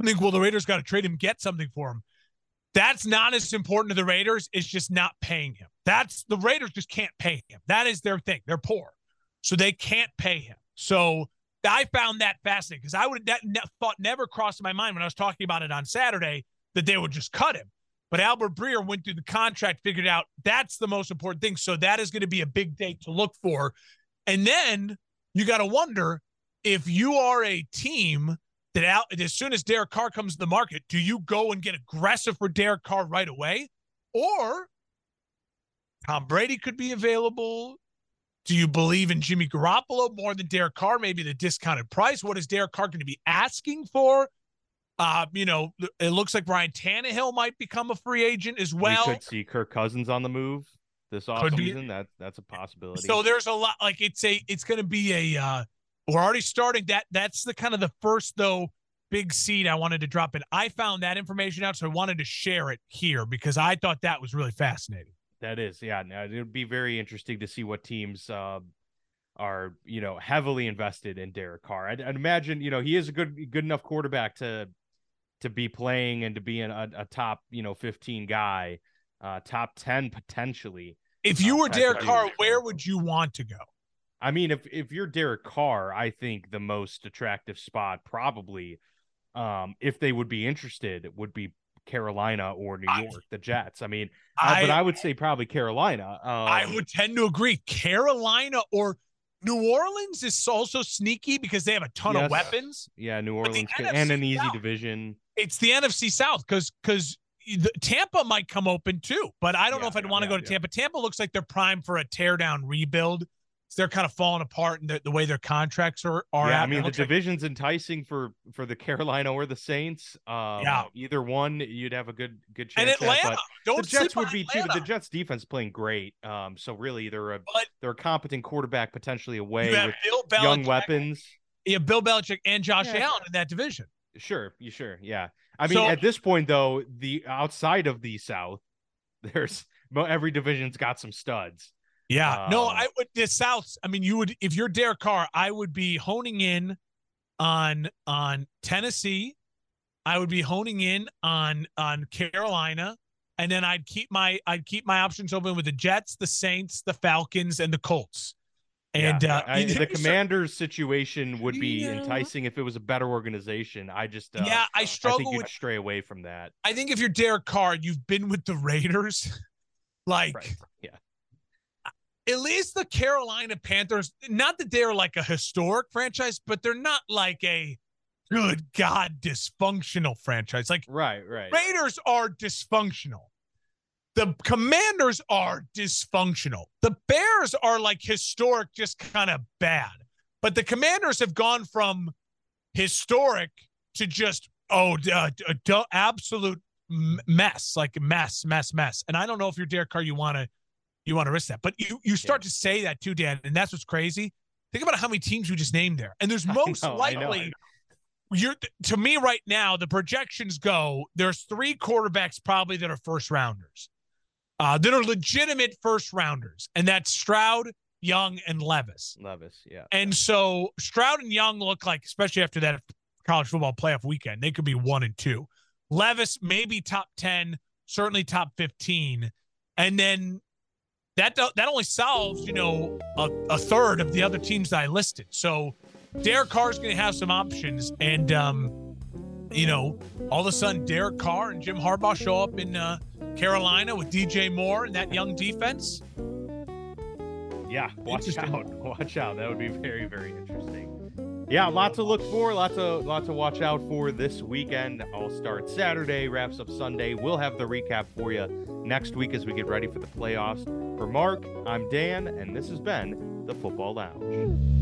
I think well the Raiders got to trade him, get something for him. That's not as important to the Raiders. It's just not paying him. That's the Raiders just can't pay him. That is their thing. They're poor, so they can't pay him. So I found that fascinating because I would that ne- thought never crossed my mind when I was talking about it on Saturday that they would just cut him. But Albert Breer went through the contract, figured out that's the most important thing. So that is going to be a big date to look for. And then you got to wonder if you are a team that out as soon as Derek Carr comes to the market, do you go and get aggressive for Derek Carr right away? Or Tom Brady could be available. Do you believe in Jimmy Garoppolo more than Derek Carr? Maybe the discounted price. What is Derek Carr going to be asking for? Uh, you know, it looks like Ryan Tannehill might become a free agent as well. we could see Kirk Cousins on the move this offseason. That that's a possibility. So there's a lot like it's a it's going to be a uh we're already starting that that's the kind of the first though big seed I wanted to drop in. I found that information out so I wanted to share it here because I thought that was really fascinating. That is, yeah. No, it would be very interesting to see what teams uh, are, you know, heavily invested in Derek Carr. I'd, I'd imagine, you know, he is a good, good enough quarterback to to be playing and to be an, a, a top, you know, fifteen guy, uh, top ten potentially. If you Oh, were Derek Carr, where would you want to go? I mean, if if you're Derek Carr, I think the most attractive spot probably, um, if they would be interested, would be Carolina or New York, I, the Jets. I mean, I, but I would say probably Carolina. Um, I would tend to agree. Carolina or New Orleans is also sneaky because they have a ton yes. of weapons. Yeah, New Orleans and an easy division. It's the NFC South because because Tampa might come open too, but I don't yeah, know if I'd yeah, want to yeah, go to Tampa. Tampa looks like they're primed for a teardown rebuild they're kind of falling apart in the, the way their contracts are. are yeah, I mean the division's like... enticing for for the Carolina or the Saints. Um, yeah, either one you'd have a good good chance. And Atlanta, at, don't the Jets would be Atlanta. too. The Jets defense playing great. Um, so really they're a but they're a competent quarterback potentially away with young weapons. Yeah, Bill Belichick and Josh. Allen in that division. Sure, you sure, yeah. I mean, so, at this point though, the outside of the South, there's every division's got some studs. Yeah. Um, no, I would the South. I mean, you would if you're Derek Carr, I would be honing in on on Tennessee. I would be honing in on on Carolina. And then I'd keep my I'd keep my options open with the Jets, the Saints, the Falcons, and the Colts. And yeah, uh, I, the Commanders situation would be enticing if it was a better organization. I just uh, yeah, I struggle I think with, stray away from that. I think if you're Derek Carr, you've been with the Raiders, like right. yeah, at least the Carolina Panthers, not that they're like a historic franchise, but they're not like a good God dysfunctional franchise. Like right, right. Raiders are dysfunctional. The Commanders are dysfunctional. The Bears are like historic, just kind of bad. But the Commanders have gone from historic to just oh, uh, uh, absolute mess, like mess, mess, mess. And I don't know if you're Derek Carr, you want to you want to risk that. But you you start yeah. to say that too, Dan, and that's what's crazy. Think about how many teams you just named there, and there's most know, likely. I know, I know. You're to me right now. The projections go. There's three quarterbacks probably that are first rounders, uh, that are legitimate first rounders, and that's Stroud, Young, and Levis. Levis, yeah. And so Stroud and Young look like, especially after that college football playoff weekend, they could be one and two. Levis maybe top ten, certainly top fifteen, and then that that only solves you know a, a third of the other teams that I listed. So Derek Carr's going to have some options, and um, you know, all of a sudden Derek Carr and Jim Harbaugh show up in uh, Carolina with DJ Moore and that young defense. Yeah, watch out. Watch out. That would be very, very interesting. Yeah, lots to look for, lots to lots to watch out for this weekend. All starts Saturday, wraps up Sunday. We'll have the recap for you next week as we get ready for the playoffs. For Mark, I'm Dan, and this has been the Football Lounge.